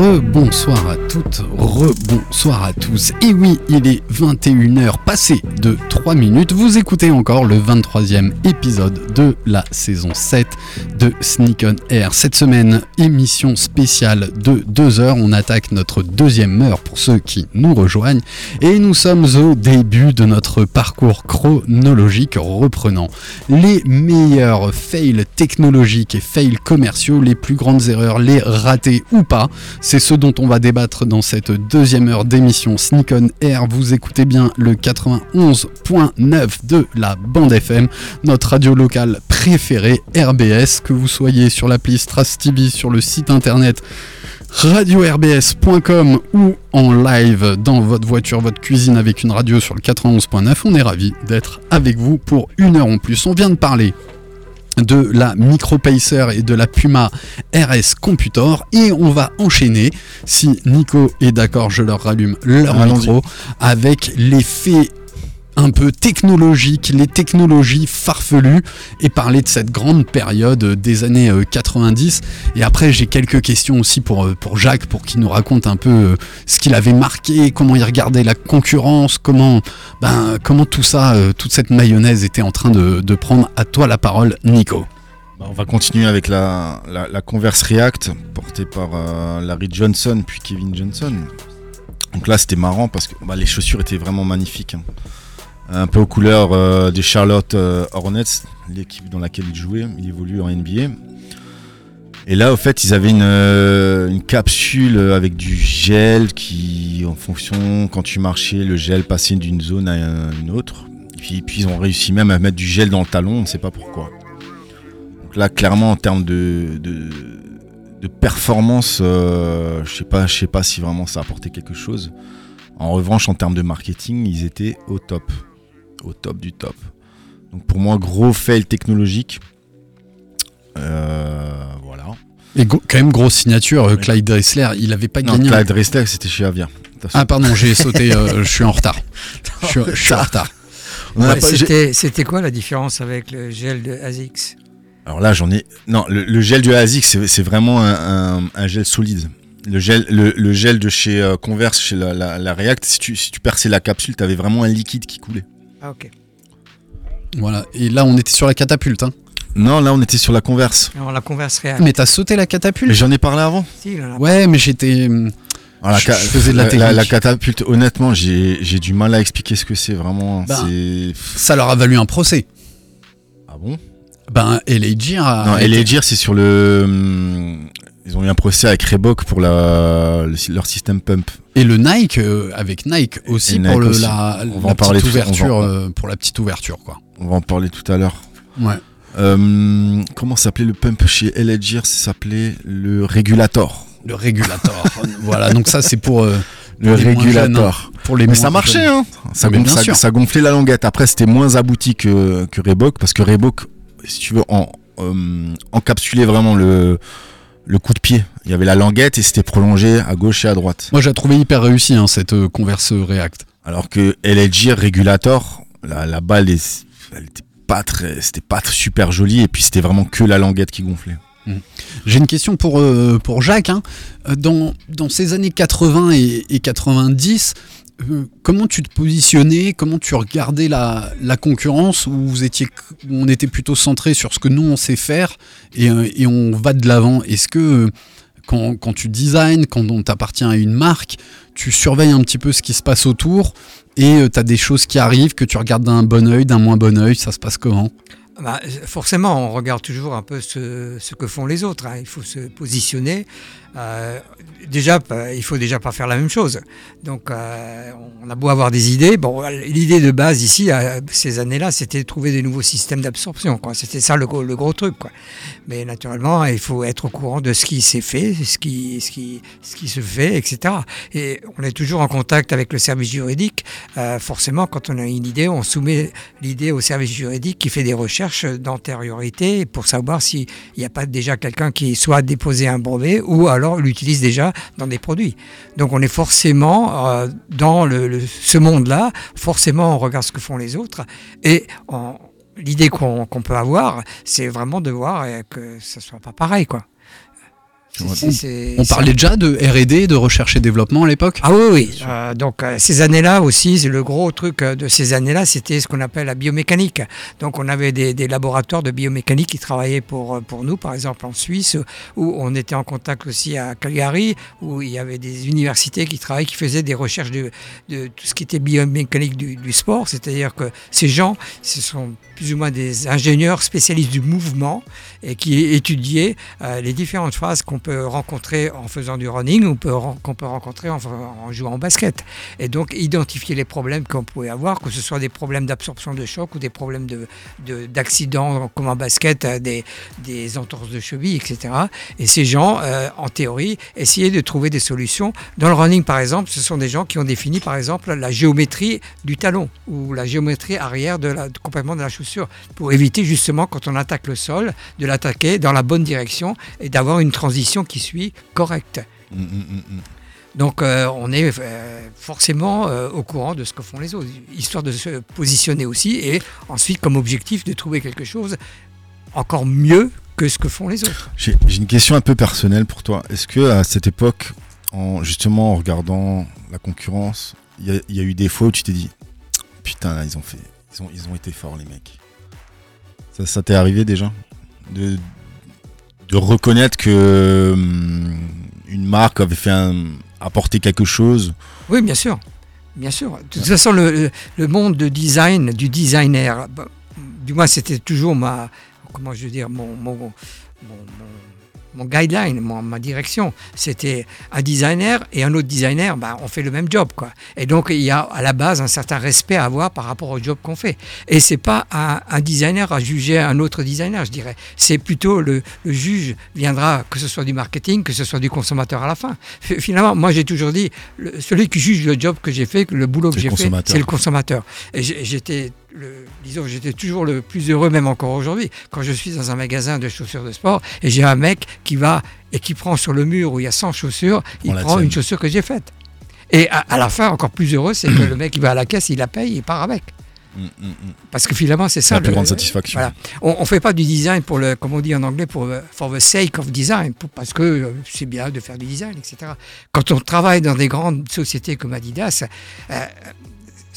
Rebonsoir à toutes, rebonsoir à tous. Et oui, il est 21h passé de 3 minutes. Vous écoutez encore le 23e épisode de la saison 7 de Sneak on Air. Cette semaine, émission spéciale de 2 heures. On attaque notre deuxième heure pour ceux qui nous rejoignent. Et nous sommes au début de notre parcours chronologique reprenant les meilleurs fails technologiques et fails commerciaux, les plus grandes erreurs, les ratés ou pas. C'est ce dont on va débattre dans cette deuxième heure d'émission Sneak on Air. Vous écoutez bien le 91.9 de la bande FM, notre radio locale préférée RBS, que vous soyez sur l'appli Stras TV, sur le site internet radio-rbs.com ou en live dans votre voiture, votre cuisine avec une radio sur le 91.9. On est ravis d'être avec vous pour une heure en plus. On vient de parler de la MicroPacer et de la Puma RS Computor et on va enchaîner si Nico est d'accord je leur rallume leur micro avec l'effet un peu technologique, les technologies farfelues et parler de cette grande période des années 90. Et après, j'ai quelques questions aussi pour, pour Jacques, pour qu'il nous raconte un peu ce qu'il avait marqué, comment il regardait la concurrence, comment, ben, comment tout ça, toute cette mayonnaise était en train de, prendre. À toi la parole, Nico. On va continuer avec la, Converse React portée par euh, Larry Johnson puis Kevin Johnson. Donc là c'était marrant parce que bah, les chaussures étaient vraiment magnifiques. Hein un peu aux couleurs euh, des Charlotte euh, Hornets, l'équipe dans laquelle il jouait. Il évolue en NBA. Et là, au fait, ils avaient une, euh, capsule avec du gel qui, en fonction, quand tu marchais, le gel passait d'une zone à une autre. Et puis, ils ont réussi même à mettre du gel dans le talon, on ne sait pas pourquoi. Donc là, clairement, en termes de, performance, je sais pas, sais pas si vraiment ça apportait quelque chose. En revanche, en termes de marketing, ils étaient au top au top du top. Donc pour moi, gros fail technologique. Euh, voilà. Et quand même grosse signature, euh, Clyde Dressler, il avait pas gagné. Clyde Dressler, c'était chez Avia. Ah pardon, j'ai sauté, euh, je suis en retard. Je suis, en retard. c'était quoi la différence avec le gel de ASICS? Alors là, j'en ai. Non, le, gel du ASICS, c'est vraiment un, gel solide. Le gel, le, gel de chez Converse, chez la, React, si tu, si tu perçais la capsule, tu avais vraiment un liquide qui coulait. Ah, ok. Voilà, et là on était sur la catapulte. Hein. Non, là on était sur la converse. Non, la converse réelle. Mais t'as sauté la catapulte Mais j'en ai parlé avant. Si, ouais, mais j'étais. Hum, ah, je, faisais de la, la, catapulte, honnêtement, j'ai du mal à expliquer ce que c'est vraiment. Ben, ça leur a valu un procès. Ah bon? Ben, Elegir a. Non, Elegir, c'est sur le. Ils ont eu un procès avec Reebok pour la, leur système pump. Et le Nike euh, avec Nike aussi pour le, la, petite ouverture euh, pour la petite ouverture quoi. On va en parler tout à l'heure. Ouais. Euh, comment s'appelait le pump chez Ça s'appelait le régulator. Le régulator. voilà, donc ça c'est pour le régulator. pour les Mais ça marchait, hein ça, ça, gonflait la languette. Après, c'était moins abouti que, que Reebok parce que Reebok, si tu veux, en, encapsulait vraiment le le coup de pied. Il y avait la languette et c'était prolongé à gauche et à droite. Moi, j'ai trouvé hyper réussi hein, cette euh, converse React. Alors que LG Regulator, la, balle, elle était pas très, c'était pas super joli et puis c'était vraiment que la languette qui gonflait. Mmh. J'ai une question pour, euh, pour Jacques. Hein. Euh, dans, dans, ces années 80 et, et 90, euh, comment tu te positionnais, comment tu regardais la, concurrence où on était plutôt centré sur ce que nous on sait faire et, euh, on va de l'avant. Est-ce que euh, quand, tu designs, quand on t'appartient à une marque, tu surveilles un petit peu ce qui se passe autour et tu as des choses qui arrivent que tu regardes d'un bon oeil, d'un moins bon oeil, ça se passe comment? Bah, forcément, on regarde toujours un peu ce, que font les autres. Hein. Il faut se positionner. Euh, déjà, il faut déjà pas faire la même chose. Donc, euh, on a beau avoir des idées. Bon, l'idée de base ici, à ces années-là, c'était de trouver des nouveaux systèmes d'absorption. C'était ça le, le, gros truc. Quoi. Mais naturellement, il faut être au courant de ce qui s'est fait, ce qui, ce, qui, ce qui se fait, etc. Et on est toujours en contact avec le service juridique. Euh, forcément, quand on a une idée, on soumet l'idée au service juridique qui fait des recherches d'antériorité pour savoir s'il n'y a pas déjà quelqu'un qui soit déposé un brevet ou alors l'utilise déjà dans des produits. Donc on est forcément euh, dans le, ce monde-là, forcément on regarde ce que font les autres et l'idée qu'on peut avoir, c'est vraiment de voir que ce soit pas pareil. quoi. On parlait déjà de R&D, de recherche et développement à l'époque? Ah oui, oui. Euh, donc euh, ces années-là aussi, le gros truc euh, de ces années-là, c'était ce qu'on appelle la biomécanique. Donc on avait des, laboratoires de biomécanique qui travaillaient pour, pour nous, par exemple en Suisse, où on était en contact aussi à Cagliari, où il y avait des universités qui travaillaient, qui faisaient des recherches de, de tout ce qui était biomécanique du, du sport. C'est-à-dire que ces gens, ce sont plus ou moins des ingénieurs spécialistes du mouvement et qui étudiaient les différentes phases qu'on peut rencontrer en faisant du running ou qu'on peut rencontrer en, jouant au basket. Et donc identifier les problèmes qu'on pouvait avoir, que ce soit des problèmes d'absorption de choc ou des problèmes d'accidents de, comme en basket, euh, des, des entorses de cheville, etc. Et ces gens, euh, en théorie, essayaient de trouver des solutions. Dans le running, par exemple, ce sont des gens qui ont défini, par exemple, la géométrie du talon ou la géométrie arrière de la, complètement de la chaussure pour éviter justement, quand on attaque le sol, de l'attaquer dans la bonne direction et d'avoir une transition qui suit correcte. Mm, mm, mm, Donc euh, on est euh, forcément euh, au courant de ce que font les autres, histoire de se positionner aussi et ensuite comme objectif de trouver quelque chose encore mieux que ce que font les autres. J'ai une question un peu personnelle pour toi. Est-ce que à cette époque, en, justement en regardant la concurrence, il y, a eu des fois où tu t'es dit putain ils ont fait, ils ont, ils ont été forts les mecs. Ça, ça t'est arrivé déjà? De, de reconnaître que hum, une marque avait fait un, apporté quelque chose. Oui, bien sûr. Bien sûr. De toute façon, le, monde de design, du designer, bah, du moins c'était toujours ma, comment je veux dire, mon guideline, ma direction. C'était un designer et un autre designer, ben, on fait le même job. Quoi. Et donc, il y a à la base un certain respect à avoir par rapport au job qu'on fait. Et c'est pas un, designer à juger un autre designer, je dirais. C'est plutôt le, juge viendra, que ce soit du marketing, que ce soit du consommateur à la fin. Finalement, moi, j'ai toujours dit, celui qui juge le job que j'ai fait, le boulot que j'ai fait, c'est le consommateur. Et j'étais disons, j'étais toujours le plus heureux, même encore aujourd'hui, quand je suis dans un magasin de chaussures de sport et j'ai un mec qui va et qui prend sur le mur où il y a 100 chaussures, il prend une chaussure que j'ai faite. Et à, la fin, encore plus heureux, c'est que le mec il va à la caisse, il la paye, il part avec. Mm, mm, mm. Parce que finalement, c'est ça. La plus grande satisfaction. On ne fait pas du design pour le, comme on dit en anglais, pour for the sake of design, parce que euh, c'est bien de faire du design, etc. Quand on travaille dans des grandes sociétés comme Adidas, euh,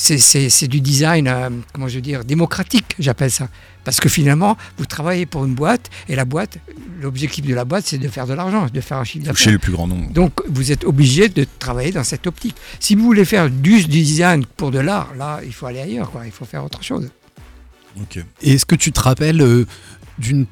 c'est du design, euh, comment je veux dire, démocratique, j'appelle ça. Parce que finalement, vous travaillez pour une boîte et la boîte, l'objectif de la boîte, c'est de faire de l'argent, de faire un chiffre d'affaires. Chez le plus grand nombre. Donc, vous êtes obligé de travailler dans cette optique. Si vous voulez faire du, design pour de l'art, là, il faut aller ailleurs, quoi. Il faut faire autre chose. Et est-ce que tu te rappelles euh, d'une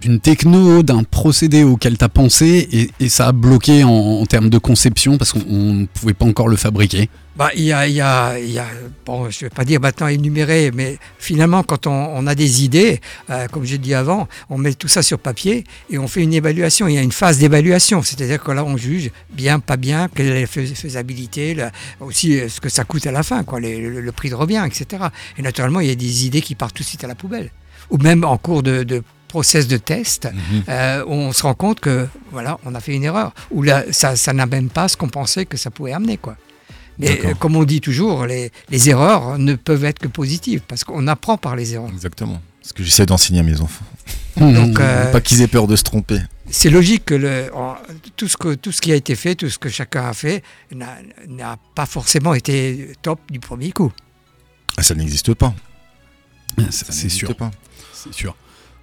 d'une techno, d'un procédé auquel tu as pensé et, ça a bloqué en, termes de conception parce qu'on ne pouvait pas encore le fabriquer bah, il y a, y a, y a bon, je ne vais pas dire maintenant énuméré, mais finalement, quand on, a des idées, euh, comme j'ai dit avant, on met tout ça sur papier et on fait une évaluation. Il y a une phase d'évaluation, c'est-à-dire que là, on juge bien, pas bien, quelle est la faisabilité, aussi euh, ce que ça coûte à la fin, quoi, le, prix de revient, etc. Et naturellement, il y a des idées qui partent tout de suite à la poubelle. Ou même en cours de process de test, mhm. euh, on se rend compte que voilà, on a fait une erreur, ou là, ça, ça n'a même pas ce qu'on pensait que ça pouvait amener. Quoi. Mais euh, comme on dit toujours, les, les, erreurs ne peuvent être que positives, parce qu'on apprend par les erreurs. Exactement. Ce que j'essaie d'enseigner à mes enfants. Donc, euh, pas qu'ils aient peur de se tromper. C'est logique que le, tout, ce que tout ce qui a été fait, tout ce que chacun a fait, n'a pas forcément été top du premier coup. Ah, ça n'existe pas. C'est sûr. C'est sûr.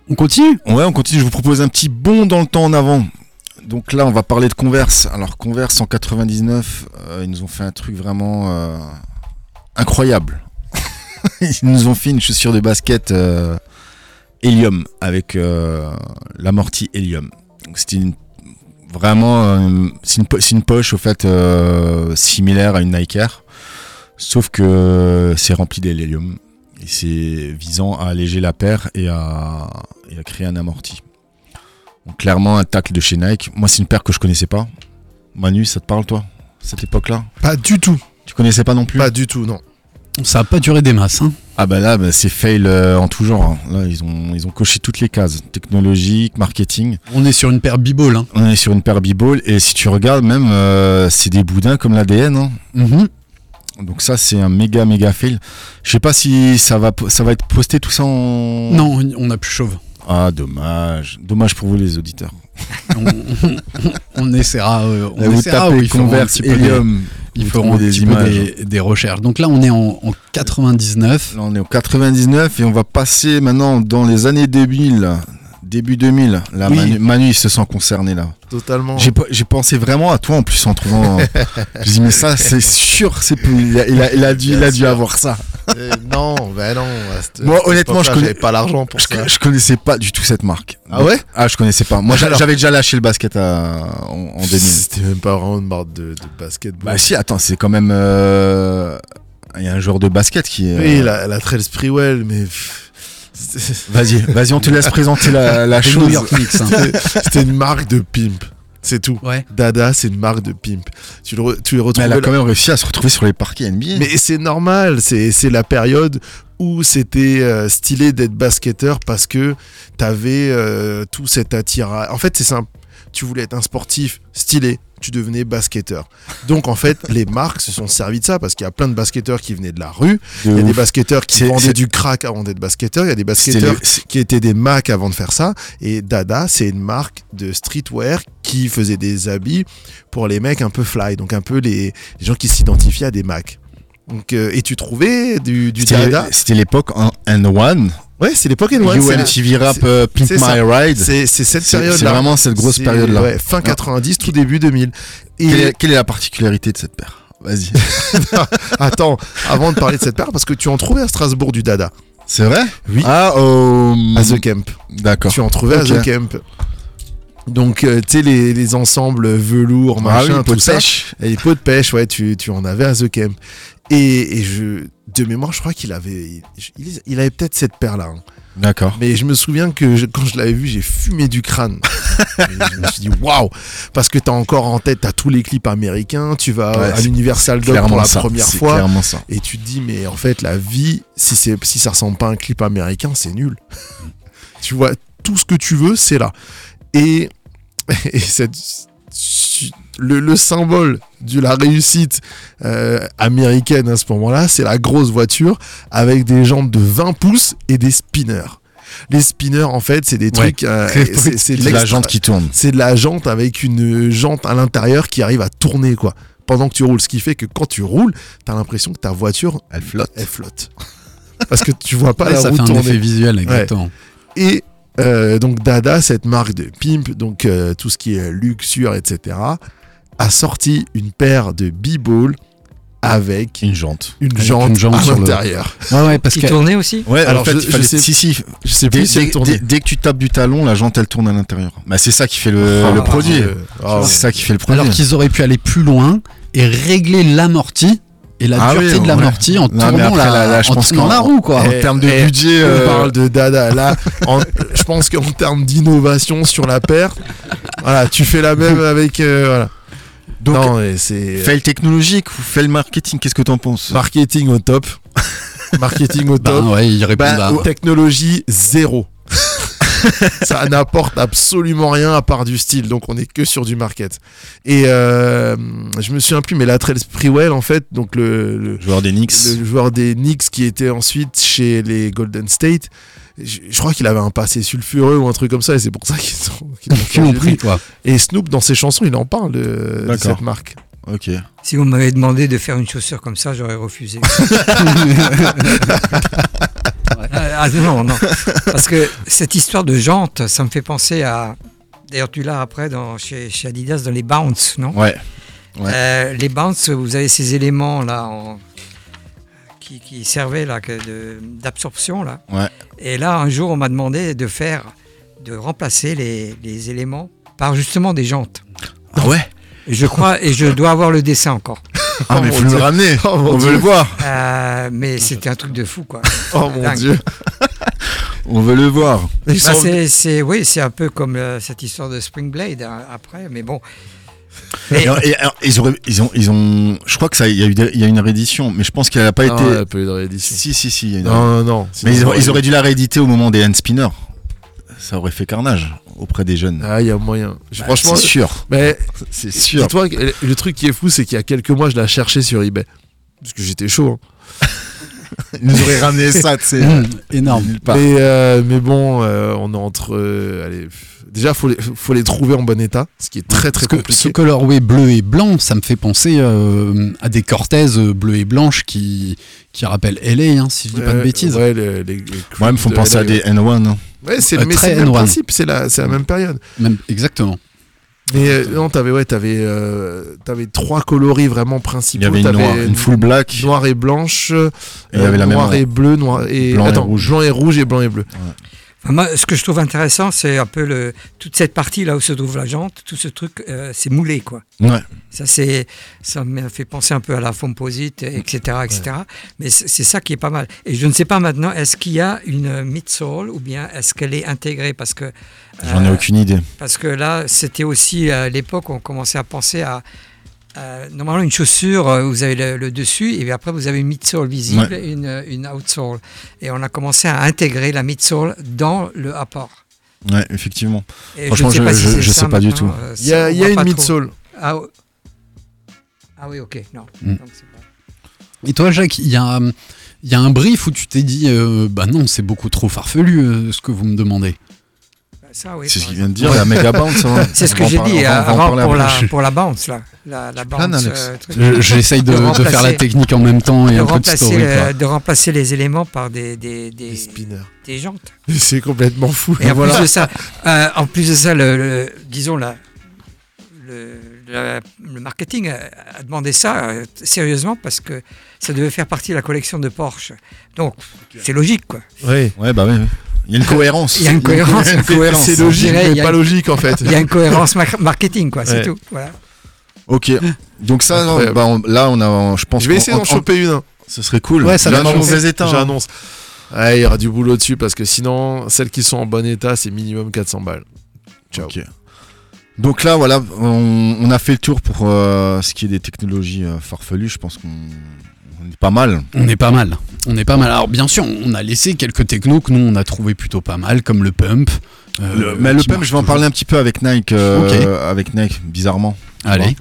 On continue Ouais, on continue. Je vous propose un petit bond dans le temps en avant. Donc là, on va parler de Converse. Alors Converse en 99, euh, ils nous ont fait un truc vraiment euh, incroyable. ils nous ont fait une chaussure de basket euh, Helium avec l'amorti Helium. C'était vraiment c'est une, poche au fait similaire à une Nike Air, sauf que c'est rempli d'hélium. Et c'est visant à alléger la paire et à, créer un amorti. Donc, clairement, un tacle de chez Nike. Moi, c'est une paire que je connaissais pas. Manu, ça te parle, toi, cette époque-là? Pas du tout. Tu connaissais pas non plus? Pas du tout, non. Ça a pas duré des masses. Hein. Ah bah là, bah, c'est fail euh, en tout genre. Hein. Là, ils ont, ils ont coché toutes les cases. Technologique, marketing. On est sur une paire b-ball. Hein. On est sur une paire b-ball. Et si tu regardes, même, euh, c'est des boudins comme l'ADN. Hein. Mm-hmm. Donc ça c'est un méga méga fail. Je sais pas si ça va ça va être posté tout ça en Non, on a plus chauve. Ah dommage, dommage pour vous les auditeurs. on, on- on essaiera. euh, on Là, vous essaiera, tapez oui, il faudra un Converse petit peu des- Helium. Il vous faut un petit peu images. des, des recherches. Donc là, on est en, en 99. Là, on est au 99 et on va passer maintenant dans les années 2000. Début 2000. Là, Oui. Manu, Manu, il se sent concerné là. Totalement. J'ai pensé vraiment à toi en plus en trouvant. je dis mais ça c'est sûr, c'est plus- il a, il a- il a dû, il a dû avoir ça. Euh, non, bah non. Moi, honnêtement, je époque-là, connais- j'avais pas l'argent pour Je, ça. je connaissais pas du tout cette marque. Ah ouais? Ah je connaissais pas. Moi j'avais déjà lâché le basket à- en, en 2000. C'était même pas vraiment une marque de, de basketball. Bah si, attends, c'est quand même. euh, Il y a un joueur de basket qui est. oui, euh, la, la Trail Sprewell, mais. pff, Vas-y, vas-y, on te laisse présenter la, la Les chose. New York Knicks. hein. C'était une marque de pimp. C'est tout. Ouais. Dada, c'est une marque de pimp. Tu le, tu le Mais retrouves elle a quand même réussi à se retrouver sur les parquets NBA. Mais c'est normal, c'est la période où c'était euh, stylé d'être basketteur parce que t'avais euh, tout cet attirage. En fait, c'est simple. Tu voulais être un sportif stylé, tu devenais basketteur. Donc en fait, les marques se sont servis de ça parce qu'il y a plein de basketteurs qui venaient de la rue, il y a des basketteurs qui vendaient du crack avant d'être basketteurs, il y a des basketteurs le- qui étaient des Mac avant de faire ça. Et Dada, c'est une marque de streetwear qui faisait des habits pour les mecs un peu fly, donc un peu les, les gens qui s'identifiaient à des Mac. Donc, euh, et tu trouvais du, du C'était Dada? c'était l'époque en N1. Ouais, c'est l'époque N1. c'est- UMTV Rap euh, Pimp My ça. Ride. C'est cette C'est c'est période-là. vraiment cette grosse période-là. ouais, fin 90, tout début 2000. Et Quelle, est, quelle est la particularité de cette paire? Vas-y. attends, avant de parler de cette paire, parce que tu en trouvais à Strasbourg du Dada. C'est vrai? Oui. Ah, au. À The Camp. D'accord. Tu en trouvais à The Camp. Donc, euh, tu sais, les, les ensembles velours, Ah machin, oui, pot tout de pêche. Et les pots de pêche, ouais, tu, tu en avais à The Camp. Et, et je, de mémoire, je crois qu'il avait, il, il avait peut-être cette paire-là. hein. D'accord. Mais je me souviens que je- quand je l'avais vu, j'ai fumé du crâne. Je me suis dit waouh Parce que t'as encore en tête, t'as tous les clips américains, tu vas Ouais, à l'Universal Dome pour la ça. première fois. Clairement ça. Et tu te dis, mais en fait, la vie, si, c'est, si ça ressemble pas à un clip américain, c'est nul. tu vois, tout ce que tu veux, c'est là. Et, et cette- le, le symbole de la réussite euh, américaine à ce moment-là, c'est la grosse voiture avec des jantes de 20 pouces et des spinners. Les spinners, en fait, c'est des Ouais. trucs. euh, c'est, de la jante qui tourne. c'est de la jante avec une jante à l'intérieur qui arrive à tourner, quoi. Pendant que tu roules. Ce qui fait que quand tu roules, t'as l'impression que ta voiture, Elle flotte. elle flotte. Parce que tu vois pas Ouais, la ça roue fait un tourner. effet visuel, exactement. Et euh, donc Dada, cette marque de pimp, donc euh, tout ce qui est luxure, etc., a sorti une paire de b-ball avec Une jante. une Avec jante, une jante à sur le- l'intérieur. Ouais, ouais, parce Qui que. tournait aussi? Ouais, Alors, en fait, je- sais- si, si. Je sais Dès, plus si elle dès- tournait. dès- dès que tu tapes du talon, la jante elle tourne à l'intérieur. Bah, c'est ça qui fait le, Ah, le produit. ah, C'est ça qui fait le produit. Alors qu'ils auraient pu aller plus loin et régler l'amorti et la Ah dureté oui, de l'amorti en Non, mais tournant, après, la, là, je en pense tournant qu'en- la roue, quoi. En Eh, termes de eh, budget, On euh, parle de Dada. Là, en- je pense qu'en termes d'innovation sur la paire, voilà, tu fais la même avec. euh, voilà. Donc, non, et c'est fail technologique ou fail marketing, qu'est-ce que t'en penses? Marketing au top. marketing au Bah, top. ouais, ils répondent Bah, à. ouais. Technologie zéro. Ça n'apporte absolument rien à part du style, donc on est que sur du market. Et euh, je me souviens plus, mais Latrell Sprewell, en fait, donc le, le, Joueur des Knicks. le joueur des Knicks qui était ensuite chez les Golden State, je, je crois qu'il avait un passé sulfureux ou un truc comme ça, et c'est pour ça qu'ils ont, qu'ils ont pris, quoi. Et Snoop, dans ses chansons, il en parle de, de cette marque. Ok. Si vous m'avez demandé de faire une chaussure comme ça, j'aurais refusé. Ah, non, non. Parce que cette histoire de jante, ça me fait penser à. D'ailleurs, tu l'as après dans, chez, chez Adidas dans les bounce, non? Ouais. Ouais. Euh, Les bounce, vous avez ces éléments là en- qui, qui servaient là d'absorption là. Ouais. Et là, un jour, on m'a demandé de faire, de remplacer les, les éléments par justement des jantes. Ah ouais? Et je crois, et je dois avoir le dessin encore. Ah, mais mon faut le ramener. Oh, mon On veut Dieu. le voir. Euh, mais c'était un truc de fou, quoi. Oh mon Dingue. dieu. On veut le voir. Bah, sont- c'est, c'est- oui, c'est un peu comme euh, cette histoire de Spring Blade hein, après, mais bon. Et, Mais, et- alors, ils, auraient- ils ont, ils ont. Je crois que ça, il y a eu, il y a une réédition, mais je pense qu'elle n'a pas Non, été. il y a pas eu de réédition. Si, si, si. il y a une- Non, non, non. Mais ils, Sinon, auraient- ils auraient dû la rééditer au moment des hand spinners. Ça aurait fait carnage auprès des jeunes. Ah, il y a moyen. Bah, franchement, c'est sûr. mais C'est sûr. dis-toi que le truc qui est fou, c'est qu'il y a quelques mois, je la cherchais sur eBay. Parce que j'étais chaud. hein. Ils nous auraient ramené ça, tu sais. Mmh, énorme. part. Mais, euh, mais bon, euh, on est entre. euh, allez, déjà, faut les, faut les trouver en bon état, ce qui est très très Parce que compliqué. ce colorway bleu et blanc, ça me fait penser euh, à des Cortez bleues et blanches qui, qui rappellent LA, hein, si je dis pas de Euh, bêtises. Ouais, les, les- les Moi, ils me font penser LA, à des N1. hein. Ouais, c'est Euh, mais très c'est le même N1. principe, c'est la, c'est la même période. Même, exactement. Mais euh, non, t'avais ouais, t'avais euh, t'avais trois coloris vraiment principaux. Il y avait une, noire, une full black. noir et blanche, Et il y avait la même noir en- et bleu, noir et Blanc et attends, rouge. blanc et rouge et blanc et bleu. Enfin, moi, ce que je trouve intéressant, c'est un peu le, toute cette partie là où se trouve la jante, tout ce truc, euh, c'est moulé quoi. Ouais. Ça, c'est, ça me fait penser un peu à la composite, etc., etc. Mais c'est ça qui est pas mal. Et je ne sais pas maintenant, est-ce qu'il y a une midsole ou bien est-ce qu'elle est intégrée? Parce que J'en ai euh, aucune idée. Parce que là, c'était aussi à l'époque, on commençait à penser à. Euh, normalement, une chaussure, euh, vous avez le, le dessus, et après, vous avez une midsole visible et une, une outsole. Et on a commencé à intégrer la midsole dans le apport. Ouais, effectivement. Et Franchement, ne sais je- pas si je- c'est je ça sais pas du tout. euh, Il y a, y une midsole. Ah, oui. ah oui, ok, non. Mm. Donc, c'est pas- Et toi, Jacques, il y a, il y a un brief où tu t'es dit, euh, bah non, c'est beaucoup trop farfelu euh, ce que vous me demandez. Ça, oui, C'est ce qu'il vient de dire, la méga bounce. hein. C'est ce que j'ai dit on va- on va en avant pour la, pour la bounce, là. La, bounce. Euh, J'essaye de, De de faire la technique en même temps et de un peu de remplacer, story. quoi. de remplacer les éléments par des, des, des, Des spinners. des jantes. C'est complètement fou. Et en Voilà. plus de ça, euh, en plus de ça, le, le- disons la, le, la- le marketing a, a demandé ça euh, sérieusement parce que ça devait faire partie de la collection de Porsche. Donc c'est logique quoi. Ouais. Ouais, bah ouais. Il y a une cohérence. Il y a une cohérence. Il y a une cohérence. C'est logique, dirait, mais pas une- logique en fait. Il y a une cohérence mar- marketing quoi, c'est Ouais. tout. Voilà. Ok. Donc ça, bah, on- là, on a, je pense. Je vais essayer d'en en- choper une. hein. Ce serait cool. Ouais, ça hein. J'annonce. Ouais, il y aura du boulot dessus parce que sinon, celles qui sont en bon état, c'est minimum 400 balles. Ciao. Donc là, voilà, on, on a fait le tour pour euh, ce qui est des technologies euh, farfelues. Je pense qu'on on est pas mal. On est pas mal. On est pas mal. Alors bien sûr, on a laissé quelques technos que nous on a trouvé plutôt pas mal, comme le pump. euh, Le- mais le pump, je vais en parler un petit peu avec Nike. euh, Avec Nike, bizarrement. Allez.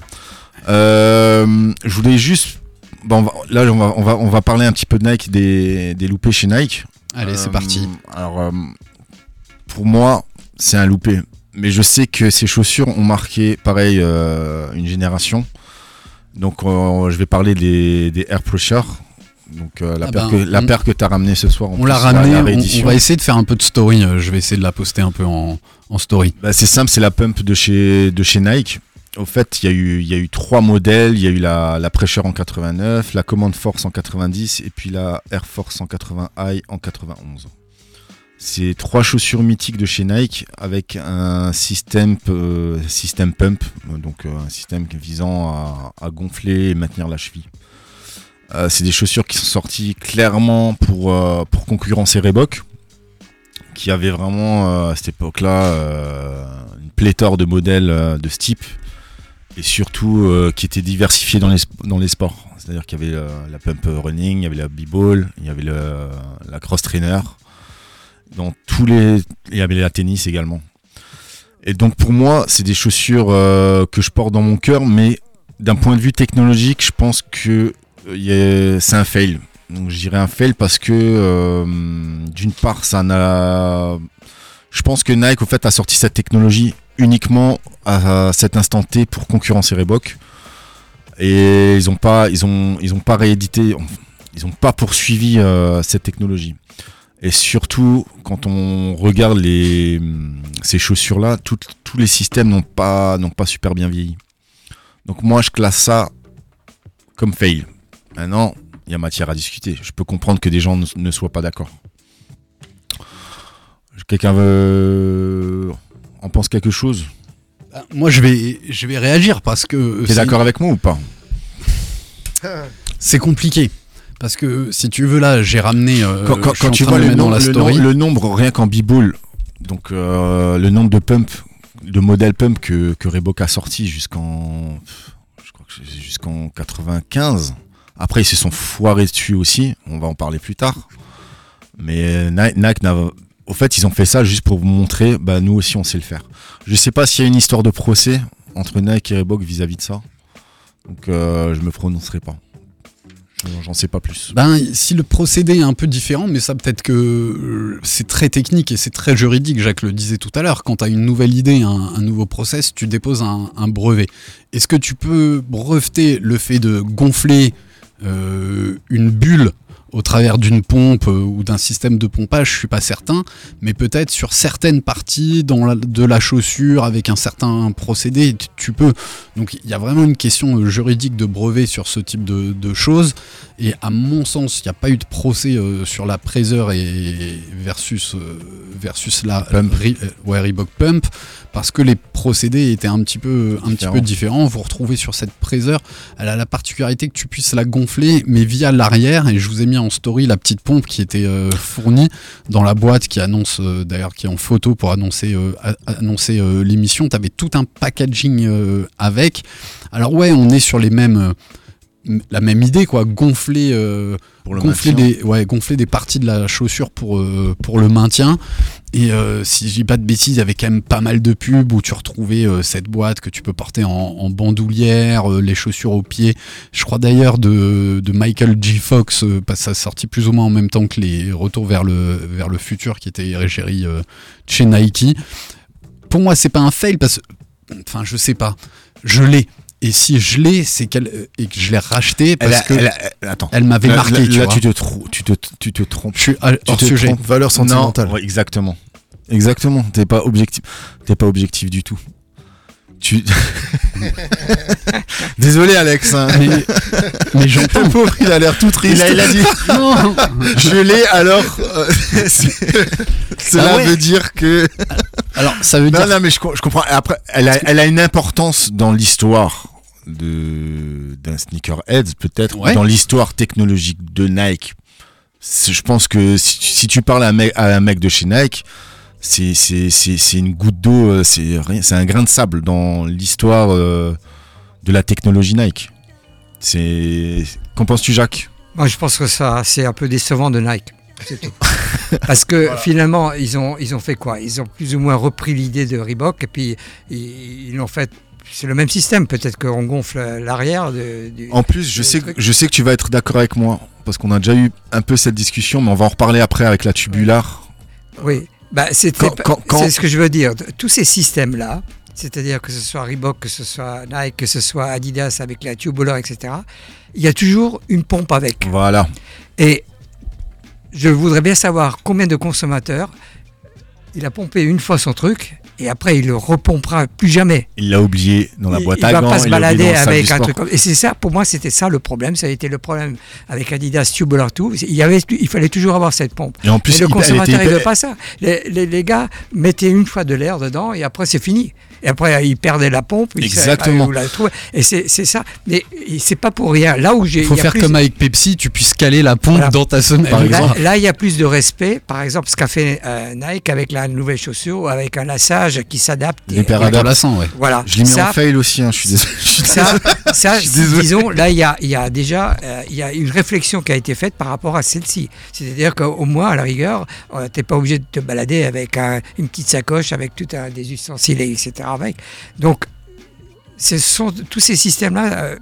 Euh, je voulais juste. Bon, on va- là, on va, on, va, on va parler un petit peu de Nike, des, des loupés chez Nike. Allez, c'est parti. Alors, pour moi, c'est un loupé. Mais je sais que ces chaussures ont marqué, pareil, une génération. Donc, euh, je vais parler des, des Air Pusher. Donc, euh, la, Ah paire ben, que, la paire que tu as ramenée ce soir. en On l'a la- ramené. la on- on, va essayer de faire un peu de story. euh, Je vais essayer de la poster un peu en, en story. Bah, c'est simple, c'est la pump de chez, de chez Nike. Au fait, il y, a eu- il y a eu trois modèles. Il y a eu la, la Pressure en 89, la Command Force en 90 et puis la Air Force 180 High en 91. C'est trois chaussures mythiques de chez Nike avec un système, euh, système pump, donc euh, un système visant à, gonfler et maintenir la cheville. Euh, c'est des chaussures qui sont sorties clairement pour, pour concurrencer Reebok, qui avait vraiment à cette époque-là une pléthore de modèles de ce type et surtout qui étaient diversifiés dans les, dans les sports. C'est-à-dire qu'il y avait la pump running, il y avait la b-ball, il y avait la cross trainer. Dans tous les, il y avait la tennis également. Et donc pour moi, c'est des chaussures euh, que je porte dans mon cœur, mais d'un point de vue technologique, je pense que euh, c'est un fail. Donc je dirais un fail parce que euh, d'une part, ça n'a. Je pense que Nike au fait a sorti cette technologie uniquement à cet instant T pour concurrencer Reebok. Et ils n'ont pas, ils ont, ils ont pas réédité, ils n'ont pas poursuivi cette technologie. Et surtout, quand on regarde les, ces chaussures-là, tous les systèmes n'ont pas, n'ont pas super bien vieilli. Donc moi, je classe ça comme fail. Maintenant, il y a matière à discuter. Je peux comprendre que des gens ne, ne soient pas d'accord. Quelqu'un veut en pense quelque chose? Ah, Moi, je vais, je vais réagir parce que T'es d'accord avec moi ou pas? C'est compliqué. Parce que si tu veux, là, j'ai ramené. euh, Quand, tu vois le, la le story. nom- le nombre rien qu'en b-ball, donc euh, le nombre de pump, de modèles pump que, que Reebok a sorti jusqu'en, je crois que c'est jusqu'en 95. Après, ils se sont foirés dessus aussi. On va en parler plus tard. Mais Nike, Nike n'a- au fait, ils ont fait ça juste pour vous montrer, bah nous aussi on sait le faire. Je sais pas s'il y a une histoire de procès entre Nike et Reebok vis-à-vis de ça. Donc euh, je me prononcerai pas. Je- J'en sais pas plus. Ben, si le procédé est un peu différent, mais ça peut-être que euh, c'est très technique et c'est très juridique, Jacques le disait tout à l'heure, quand tu as une nouvelle idée, un, nouveau process, tu déposes un, un brevet. Est-ce que tu peux breveter le fait de gonfler euh, une bulle au travers d'une pompe euh, ou d'un système de pompage, je suis pas certain, mais peut-être sur certaines parties dans la- de la chaussure avec un certain procédé, tu- peux. Donc il y a vraiment une question euh, juridique de brevet sur ce type de, de choses. Et à mon sens, il n'y a pas eu de procès euh, sur la Prazer et versus euh, versus la Pump. Re- ouais, Reebok Pump parce que les procédés étaient un petit peu un petit Différents. peu différents. Vous retrouvez sur cette Prazer, elle a la particularité que tu puisses la gonfler, mais via l'arrière. Et je vous ai mis en story la petite pompe qui était euh, fournie dans la boîte qui annonce euh, d'ailleurs qui est en photo pour annoncer euh, annoncer l'émission. Tu avais tout un packaging avec. Alors ouais, on est sur les mêmes la même idée quoi, gonfler Pour le gonfler maintien. des ouais, gonfler des parties de la chaussure pour pour le maintien. Et euh, si je dis pas de bêtises, il y avait quand même pas mal de pubs où tu retrouvais euh, cette boîte que tu peux porter en, bandoulière, euh, les chaussures aux pieds. Je crois d'ailleurs de, Michael G. Fox, euh, parce que ça a sorti plus ou moins en même temps que les retours vers le, vers le futur qui était euh, chez Nike. Pour moi, c'est pas un fail parce que, enfin, je sais pas, je l'ai. Et si je l'ai, c'est qu'elle euh, et que je l'ai racheté parce Elle a- que elle attends. m'avait marqué, là, tu là, vois. tu te, tu te, tu te trompes. Je suis à- hors te sujet. trompes. Valeur sentimentale. Non, ouais, exactement. Exactement. T'es pas objectif. T'es pas objectif du tout. Tu. Désolé Alex. hein. Mais, mais j'entends. Le pauvre, il a l'air tout triste. Il a, il a dit. Non. Je l'ai alors. euh, cela Ah ouais. veut dire que. Alors, ça veut dire. Non, non, mais je, je comprends. Après, elle a, elle a une importance dans l'histoire de d'un sneakerhead, peut-être, Ouais. dans l'histoire technologique de Nike. Je pense que si, si tu parles à un mec, à un mec de chez Nike, c'est c'est c'est c'est une goutte d'eau, euh, c'est c'est un grain de sable dans l'histoire euh, de la technologie Nike. C'est qu'en penses-tu, Jacques? Moi, je pense que ça, c'est un peu décevant de Nike. Tout. Parce que finalement, ils ont, ils ont fait quoi? Ils ont plus ou moins repris l'idée de Reebok et puis ils ils l'ont fait. C'est le même système. Peut-être qu'on gonfle l'arrière. En plus, je sais, truc. je sais que tu vas être d'accord avec moi, parce qu'on a déjà eu un peu cette discussion, mais on va en reparler après avec la tubular. Oui, bah, c'est ce que je veux dire. Tous ces systèmes-là, c'est-à-dire que ce soit Reebok, que ce soit Nike, que ce soit Adidas avec la tubular, etc., il y a toujours une pompe avec. Voilà. Et je voudrais bien savoir combien de consommateurs il a pompé une fois son truc et après il le repompera plus jamais. Il l'a oublié dans la boîte il à va gants. pas se il l'a oublié balader dans la salle avec un truc comme Et c'est ça, pour moi, c'était ça le problème. Ça a été le problème avec Adidas Tubular tout. Il, y avait, il fallait toujours avoir cette pompe. Et en plus, Et le il- il ne veut pas ça. Les, les- les gars mettaient une fois de l'air dedans et après, c'est fini. Et après, ils perdaient la pompe. Exactement. la. Et c'est c'est ça. Mais c'est pas pour rien. Là où j'ai. Il faut il faire plus- comme avec Pepsi, tu puisses caler la pompe Voilà. dans ta semelle. Par Là, exemple. là, il y a plus de respect. Par exemple, ce qu'a fait euh, Nike avec la nouvelle chaussure, avec un lassage qui s'adapte. Paires Ouais. Voilà. Je l'ai mis ça, en fail aussi, hein, je suis désolé. ça, ça, disons, là, il y a, il y a déjà euh, il y a une réflexion qui a été faite par rapport à celle-ci. C'est-à-dire qu'au moins, à la rigueur, tu n'es pas obligé de te balader avec un- une petite sacoche, avec tout un, des ustensiles, etc. Avec. Donc, ce sont tous ces systèmes-là.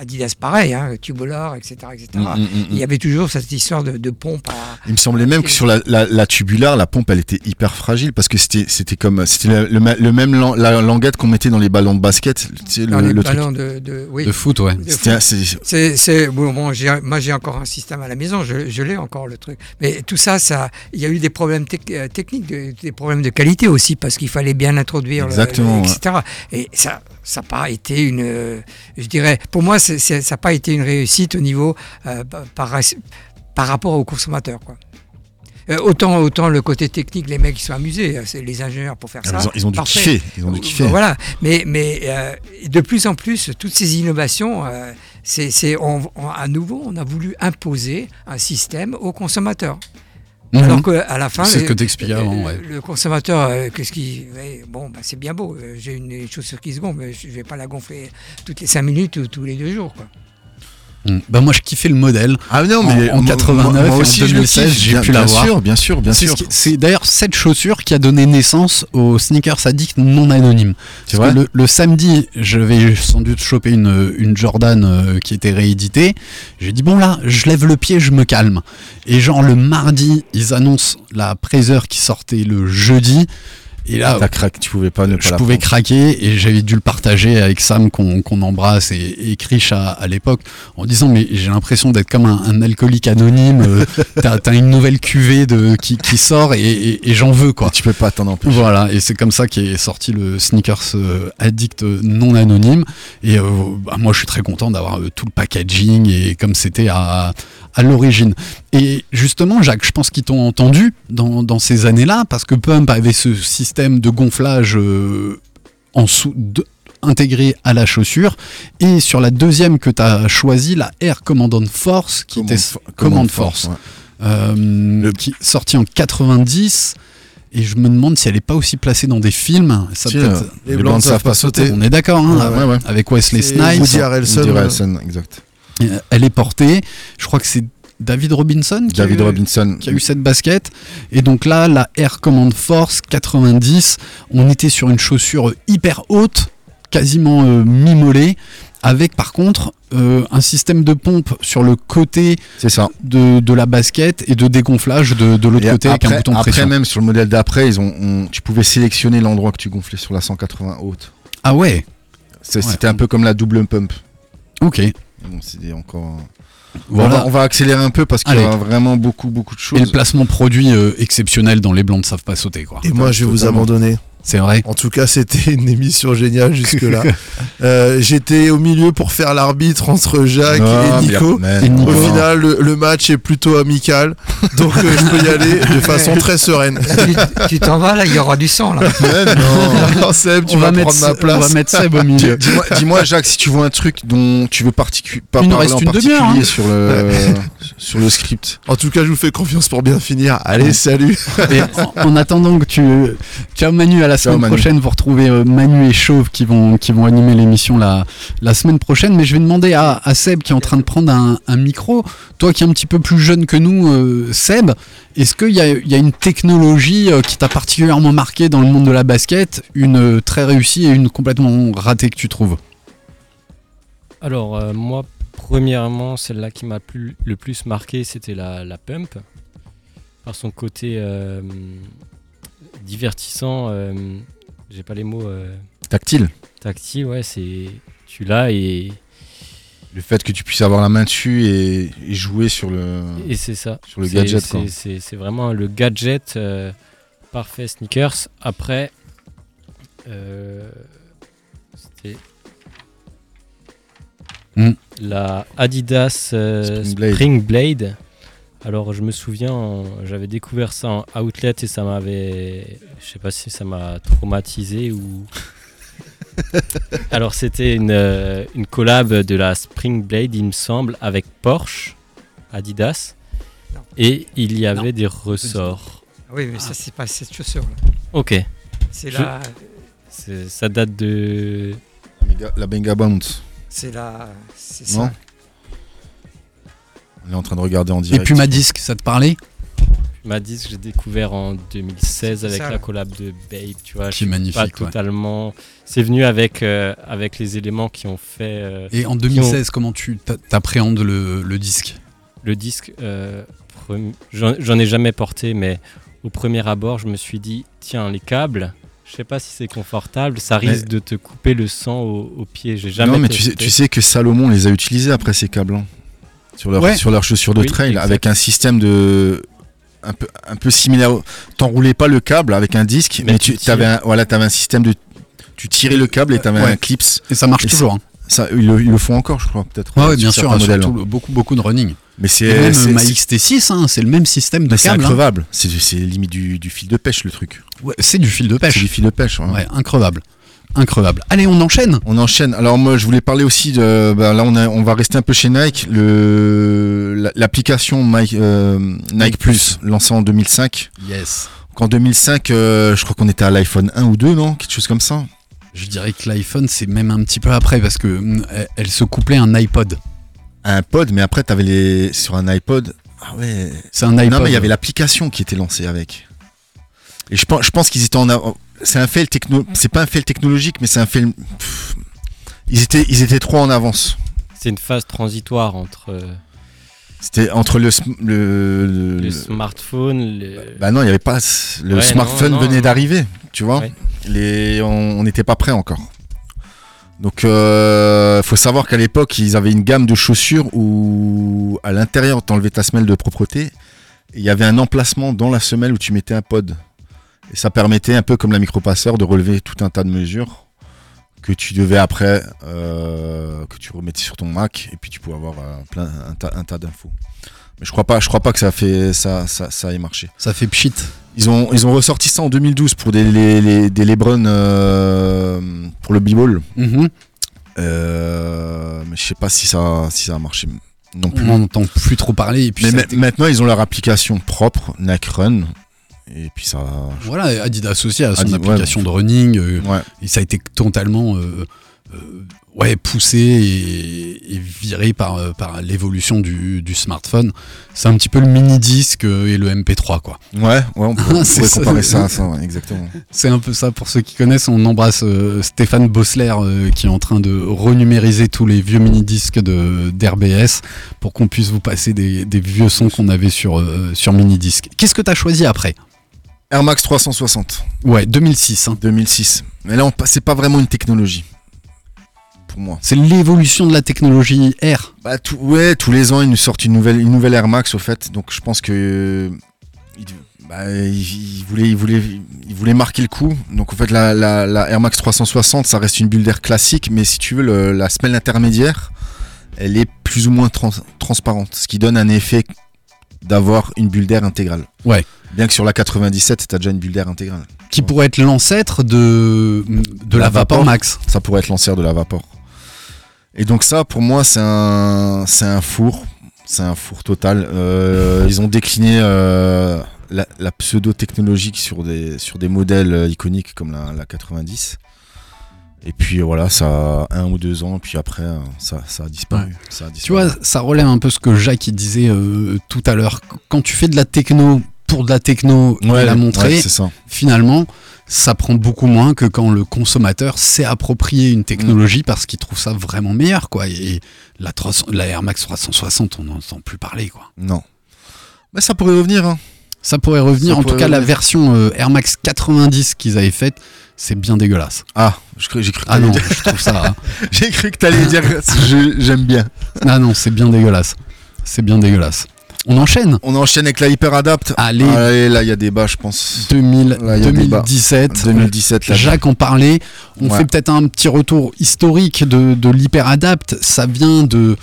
Adidas, pareil, hein, Tubular, etc. etc. Mm, mm, mm, Il y avait toujours cette histoire de, de pompe à. Il me semblait même que sur la, la, la tubular, la pompe, elle était hyper fragile parce que c'était c'était comme c'était le, le, le même la languette qu'on mettait dans les ballons de basket, tu sais, dans le, les le truc. ballons de, de- oui, De foot, ouais. de C'était foot. assez- C'est, c'est, bon, bon, j'ai- moi j'ai encore un système à la maison, je, je l'ai encore le truc. Mais tout ça, ça, il y a eu des problèmes tec- euh, techniques, de- des problèmes de qualité aussi, parce qu'il fallait bien introduire, le- Exactement, le- ouais. etc. Et ça, ça n'a pas été une, euh, je dirais, pour moi, ça n'a pas été une réussite au niveau euh, par, par rapport aux consommateurs, quoi. Euh, autant, autant le côté technique, les mecs ils sont amusés, euh, c'est les ingénieurs pour faire ça. ils, ont, ils ont dû kiffer, ils ont dû kiffer. Voilà, mais, mais euh, de plus en plus, toutes ces innovations, euh, c'est, c'est- on- on- à nouveau, on a voulu imposer un système aux consommateurs. Mhm. Alors qu'à la fin, C'est ce le- que t'expliquais avant, ouais. le, consommateur, euh, qu'est-ce qui, ouais, bon, bah, c'est bien beau. euh, J'ai une chaussure qui se gonfle, mais je vais pas la gonfler toutes les cinq minutes ou tous les deux jours, quoi. Mm. Bah moi je kiffais le modèle. Ah non, mais en moi- 89 moi, et en aussi, je le 2016, kiffe, j'ai bien- pu bien l'avoir. sûr, bien sûr, bien C'est sûr. ce qui- C'est d'ailleurs cette chaussure qui a donné naissance aux sneakers addicts non anonymes. Parce vrai. que le, le samedi, je vais sans doute choper une, une Jordan euh, qui était rééditée. J'ai dit bon là, je lève le pied, je me calme. Et genre le mardi, ils annoncent la Praiser qui sortait le jeudi. Et là, craqué, tu pouvais pas ne pas je la pouvais prendre. craquer et j'avais dû le partager avec Sam qu'on embrasse et, et Krish à, à l'époque en disant mais j'ai l'impression d'être comme un, un alcoolique anonyme euh, t'as une nouvelle cuvée de, qui, qui sort et, et- et j'en veux quoi Tu peux pas t'en empêcher. voilà et c'est comme ça qu'est sorti le sneakers euh, addict euh, non anonyme et euh, bah, moi je suis très content d'avoir euh, tout le packaging et comme c'était à, à l'origine et justement Jacques je pense qu'ils t'ont entendu dans, dans ces années là parce que Pump avait ce système de gonflage euh, en sous de- intégré à la chaussure et sur la deuxième que tu as choisi la Air Commandant Force qui Command était Command Force ouais. euh, qui est sorti en 90 et je me demande si elle est pas aussi placée dans des films ça Si, euh, Les blancs ne savent pas sauter. on est d'accord hein, Ouais, ouais, ouais. avec Wesley Snipes Woody Harrelson. Woody euh, Harrelson, exact. Euh, elle est portée je crois que c'est David Robinson qui a David eu- Robinson. qui a eu cette basket. Et donc là, la Air Command Force 90, on était sur une chaussure hyper haute, quasiment euh, mi-mollet, avec par contre euh, un système de pompe sur le côté ça. de, de la basket et de dégonflage de, de l'autre côté avec un bouton après, pression. même sur le modèle d'après, ils ont, on- tu pouvais sélectionner l'endroit que tu gonflais sur la 180 haute. Ah Ouais. C'était un peu comme la double pump. ok. Mais Bon, c'est encore. Voilà. On, va, on va accélérer un peu parce qu'il y aura vraiment beaucoup, beaucoup de choses. Et le placement produit euh, exceptionnel dans les blancs ne savent pas sauter quoi. Et moi, je vais vous abandonner. C'est vrai. En tout cas, c'était une émission géniale jusque-là. Euh, J'étais au milieu pour faire l'arbitre entre Jacques Non, et mais Nico. mais non. Au final, le, le match est plutôt amical, donc euh, je peux y aller de façon très sereine. tu tu t'en vas là, il y aura du sang là. Non. Seb, tu on, vas va mettre, prendre ma on va place. mettre Seb au milieu. Dis-moi, Jacques, si tu vois un truc dont tu veux particu- pas Il nous parler reste en une particulier demi-heure, hein. sur, le, sur le script. En tout cas, je vous fais confiance pour bien finir. Allez, salut. Et en, en attendant que tu. Ciao Manu, à la semaine Manu. prochaine pour retrouver euh, Manu et Chauve qui vont, qui vont animer l'émission la, la semaine prochaine. Mais je vais demander à, à Seb qui est en train de prendre un, un micro. Toi qui es un petit peu plus jeune que nous, euh, Seb, est-ce qu'il y a, il y a une technologie euh, qui t'a particulièrement marqué dans le monde de la basket, une très réussie et une complètement ratée que tu trouves? Alors, euh, moi, premièrement, celle-là qui m'a le plus marqué, c'était la, la pump. Par son côté euh, divertissant, euh, j'ai pas les mots euh, Tactile. tactile, ouais, c'est. Tu l'as et, Le fait que tu puisses avoir la main dessus et, et jouer sur le, et c'est ça. sur le C'est- gadget. c'est- quoi. C'est c'est vraiment le gadget parfait sneakers. Après, c'était Hmm. La Adidas euh, Spring Blade. Spring Blade. Alors je me souviens, en- j'avais découvert ça en outlet et ça m'avait, je sais pas si ça m'a traumatisé ou. Alors c'était une, euh, une collab de la Spring Blade, il me semble, avec Porsche, Adidas, Non. et il y avait des ressorts. Oui, mais ça, c'est pas cette chaussure là. Ok, C'est Je- la. C'est- ça date de. La Benga Bounce. C'est la. C'est Non ça. On est en train de regarder en Et direct. puis ma disque, ça te parlait? Ma disque, j'ai découvert en 2016 C'est avec ça, la là. collab de Babe, tu vois. Qui est magnifique, Pas ouais. totalement. C'est venu avec, euh, avec les éléments qui ont fait euh, Et en 2016, comment tu t'a- t'appréhendes le, le disque? Le disque. euh, premi- J'en j'en ai jamais porté, mais au premier abord, je me suis dit tiens, les câbles. Je sais pas si c'est confortable, ça Mais- risque de te couper le sang au, au pied. J'ai jamais non, mais tu sais, testé. tu sais que Salomon les a utilisés après ces câbles. hein. Sur leur, Ouais. sur leurs chaussures de Oui, trail, exact. avec un système de. Un peu, un peu similaire. au- T'enroulais pas le câble avec un disque, mais, Mais tu avais un, voilà, avais un système de. Tu tirais le câble et tu avais Ouais. un clips. Et ça marche Et toujours. hein. Ça, ils, le, ils le font encore, je crois, peut-être. Ouais, sur bien sûr, surtout hein. le- beaucoup, beaucoup de running. Mais c'est. même c'est- ma c'est- XT6, hein, c'est le même système de mais c'est câble. hein. increvable. C'est c'est limite du, du fil de pêche, le truc. Ouais, c'est du fil de C'est pêche. du fil de pêche. ouais. Ouais, increvable. Increvable. Allez, on enchaîne. On enchaîne. Alors moi, je voulais parler aussi de. bah, là, on, a- on va rester un peu chez Nike. Le l'application Nike, euh, Nike Plus, lancée en 2005. Yes. Donc, en 2005, euh, je crois qu'on était à l'iPhone 1 ou 2, non? Quelque chose comme ça. Je dirais que l'iPhone, c'est même un petit peu après parce que elle, elle se couplait à un iPod. Un pod, mais après, t'avais les sur un iPod. Ah ouais. C'est un iPod. Non, mais il y avait l'application qui était lancée avec. Et je pense, je pense qu'ils étaient en. av- C'est un fail techno. C'est pas un fail technologique, mais c'est un fail. Pff. Ils étaient, ils étaient trop en avance. C'est une phase transitoire entre euh, C'était entre le, sm- le, le- le smartphone, le... Bah non, il y avait pas. Le Ouais, smartphone non, non, venait d'arriver, tu vois. Ouais. Les, on on n'était pas prêt encore. Donc, euh, faut savoir qu'à l'époque, ils avaient une gamme de chaussures où, à l'intérieur, t'enlevais ta semelle de propreté. et Il y avait un emplacement dans la semelle où tu mettais un pod. Et ça permettait, un peu comme la micropasseur, de relever tout un tas de mesures que tu devais après, euh, que tu remettais sur ton Mac, et puis tu pouvais avoir euh, plein, un tas d'infos. Mais je crois pas, je crois pas que ça fait, ça, ça, ça ait marché. Ça fait pchit. Ils ont, ils ont ressorti ça en 2012 pour des, les, les- des Lebron euh, pour le b-ball. Mhm. Euh, mais je sais pas si ça, si ça a marché non On plus. n'en entend plus trop parler. Et puis mais maintenant, ils ont leur application propre, Nike Run. Et puis ça. Voilà, Adidas aussi a son ouais, application de running. euh, Ouais. et ça a été totalement ouais, poussé et, et viré par, euh, par l'évolution du, du smartphone. C'est un petit peu le mini-disque euh, et le MP3, quoi. Ouais, ouais, on pourrait, on comparer ça à ça, ouais, exactement. C'est un peu ça pour ceux qui connaissent. On embrasse euh, Stéphane Bossler euh, qui est en train de renumériser tous les vieux mini-disques d'RBS pour qu'on puisse vous passer des, des vieux sons qu'on avait sur, euh, sur mini-disque. Qu'est-ce que tu as choisi après? Air Max 360, Ouais, 2006. hein. 2006. Mais là, c'est pas vraiment une technologie. Pour moi. C'est l'évolution de la technologie R. Bah, tout- ouais, tous les ans, ils nous sortent une nouvelle, une nouvelle Air Max, au fait. Donc, je pense que. euh, ils, bah, ils voulaient, ils, voulaient, ils voulaient marquer le coup. Donc, en fait, la, la- la Air Max 360, ça reste une bulle d'air classique. Mais si tu veux, le- la semelle intermédiaire, elle est plus ou moins trans- transparente. Ce qui donne un effet d'avoir une bulle d'air intégrale. Ouais. Bien que sur la 97, t'as déjà une bulle d'air intégrale. qui pourrait être l'ancêtre de, de la, La Vapor Vapor. Max. Ça pourrait être l'ancêtre de la vapeur. Et donc ça, pour moi, c'est un, c'est un four. C'est un four total. Euh, ils ont décliné euh, la, la pseudo-technologie sur des, sur des modèles euh, iconiques comme la, la 90. Et puis voilà, ça a un ou deux ans, puis après, ça, ça a disparu. Ça a Tu vois, ça relève un peu ce que Jacques il disait euh, tout à l'heure. Quand tu fais de la techno pour de la techno et la montrer, ouais, c'est ça. finalement, ça prend beaucoup moins que quand le consommateur s'est approprié une technologie parce qu'il trouve ça vraiment meilleur, quoi. Et la, 300 la Air Max 360, on n'en entend plus parler, quoi. Non. Mais ça pourrait revenir. Hein. Ça pourrait revenir. Ça en tout cas, la version euh, Air Max 90 qu'ils avaient faite, c'est bien dégueulasse. Ah, cru- j'ai cru que Ah non, dire. je trouve ça. hein. J'ai cru que t'allais dire. J'aime bien. Ah non, c'est bien dégueulasse. C'est bien dégueulasse. On enchaîne. On enchaîne avec la Hyper Adapt. Allez, Allez, là, il y a débat, je pense. 2000, Là, il y a débat. 2017. 2017, là. Jacques en parlait. On Ouais. fait peut-être un petit retour historique de, de l'hyperadapt. Ça vient de.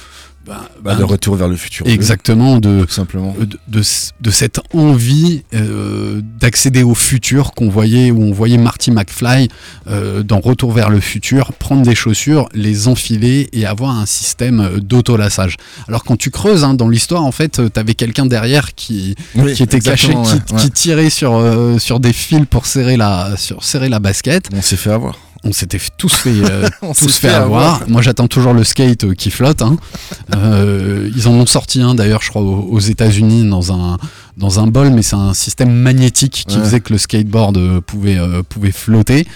Bah, Bah, bah, le retour vers le futur. exactement, de, Tout simplement. de, de, de cette envie euh, d'accéder au futur qu'on voyait, où on voyait Marty McFly euh, dans Retour vers le futur, prendre des chaussures, les enfiler et avoir un système euh, d'autolassage. Alors quand tu creuses hein, dans l'histoire, en fait, tu avais quelqu'un derrière qui, Oui, qui était caché, qui, ouais, qui ouais. tirait sur, euh, sur des fils pour serrer la, sur, serrer la basket. On s'est fait avoir. On s'était tous fait, euh, tous fait avoir. Moi, j'attends toujours le skate euh, qui flotte. hein. Euh, ils en ont sorti un d'ailleurs, je crois, aux, États-Unis dans un dans un bol, mais c'est un système magnétique qui Ouais. faisait que le skateboard pouvait euh, pouvait flotter.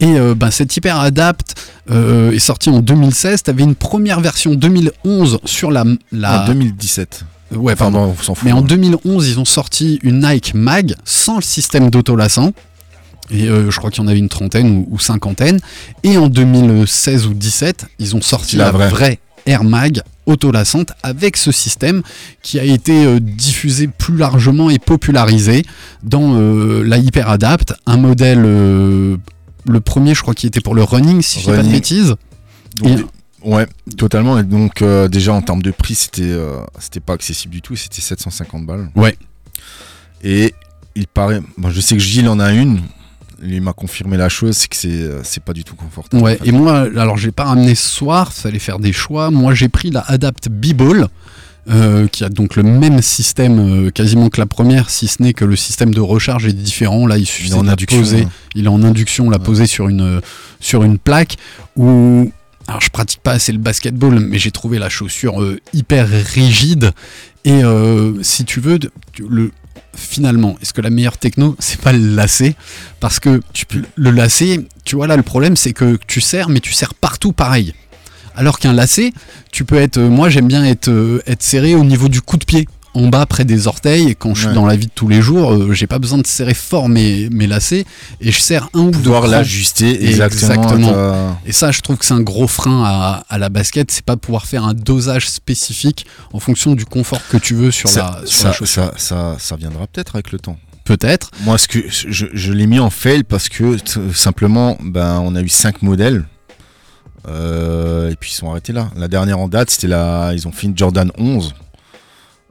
Et ben, cet hyper adapt est sorti en 2016. T'avais une première version 2011 sur la la. En 2017. ouais, Enfin pardon. bon, on s'en fout. Mais en 2011, ils ont sorti une Nike Mag sans le système d'autolassant. Et euh, je crois qu'il y en avait une trentaine ou, ou cinquantaine. Et en 2016 ou 17, ils ont sorti La la, vraie. vraie. Air Mag autolassante avec ce système qui a été euh, diffusé plus largement et popularisé dans euh, la Hyper Adapt, un modèle, euh, le premier je crois qui était pour le running si je dis pas de bêtises. Donc, Et- ouais, totalement. Et donc, déjà en termes de prix, c'était c'était pas accessible du tout. C'était 750 balles. Ouais. Et il paraît. Bon, je sais que Gilles en a une. Il m'a confirmé la chose, c'est que c'est euh, c'est pas du tout confortable. Ouais, en fait. et moi, alors je l'ai pas ramené ce soir, fallait faire des choix. Moi, j'ai pris la Adapt B-Ball, euh, qui a donc le même système euh, quasiment que la première, si ce n'est que le système de recharge est différent. Là, il suffit de la poser. hein. Il est en induction, la Ouais. poser sur une, sur une plaque où alors je pratique pas assez le basketball, mais j'ai trouvé la chaussure hyper rigide. Et si tu veux, le, finalement, est-ce que la meilleure techno, c'est pas le lacet Parce que tu peux, le lacet, tu vois là, le problème, c'est que tu serres, mais tu serres partout pareil. Alors qu'un lacet, tu peux être. euh, moi, j'aime bien euh, être serré au niveau du coup de pied, en bas, près des orteils. Et quand je suis Ouais. dans la vie de tous les jours, euh, j'ai pas besoin de serrer fort mes, mes lacets. Et je serre un ou deux Pouvoir l'ajuster exactement. Ta- Et ça, je trouve que c'est un gros frein à, à la basket, c'est pas pouvoir faire un dosage spécifique en fonction du confort que tu veux sur ça, la, sur ça, la chaussure. ça, ça, ça viendra peut-être avec le temps. Peut-être. Moi, ce que je, je l'ai mis en fail parce que simplement, ben, on a eu cinq modèles. euh, et puis ils sont arrêtés là. La dernière en date, c'était la. Ils ont fait une Jordan 11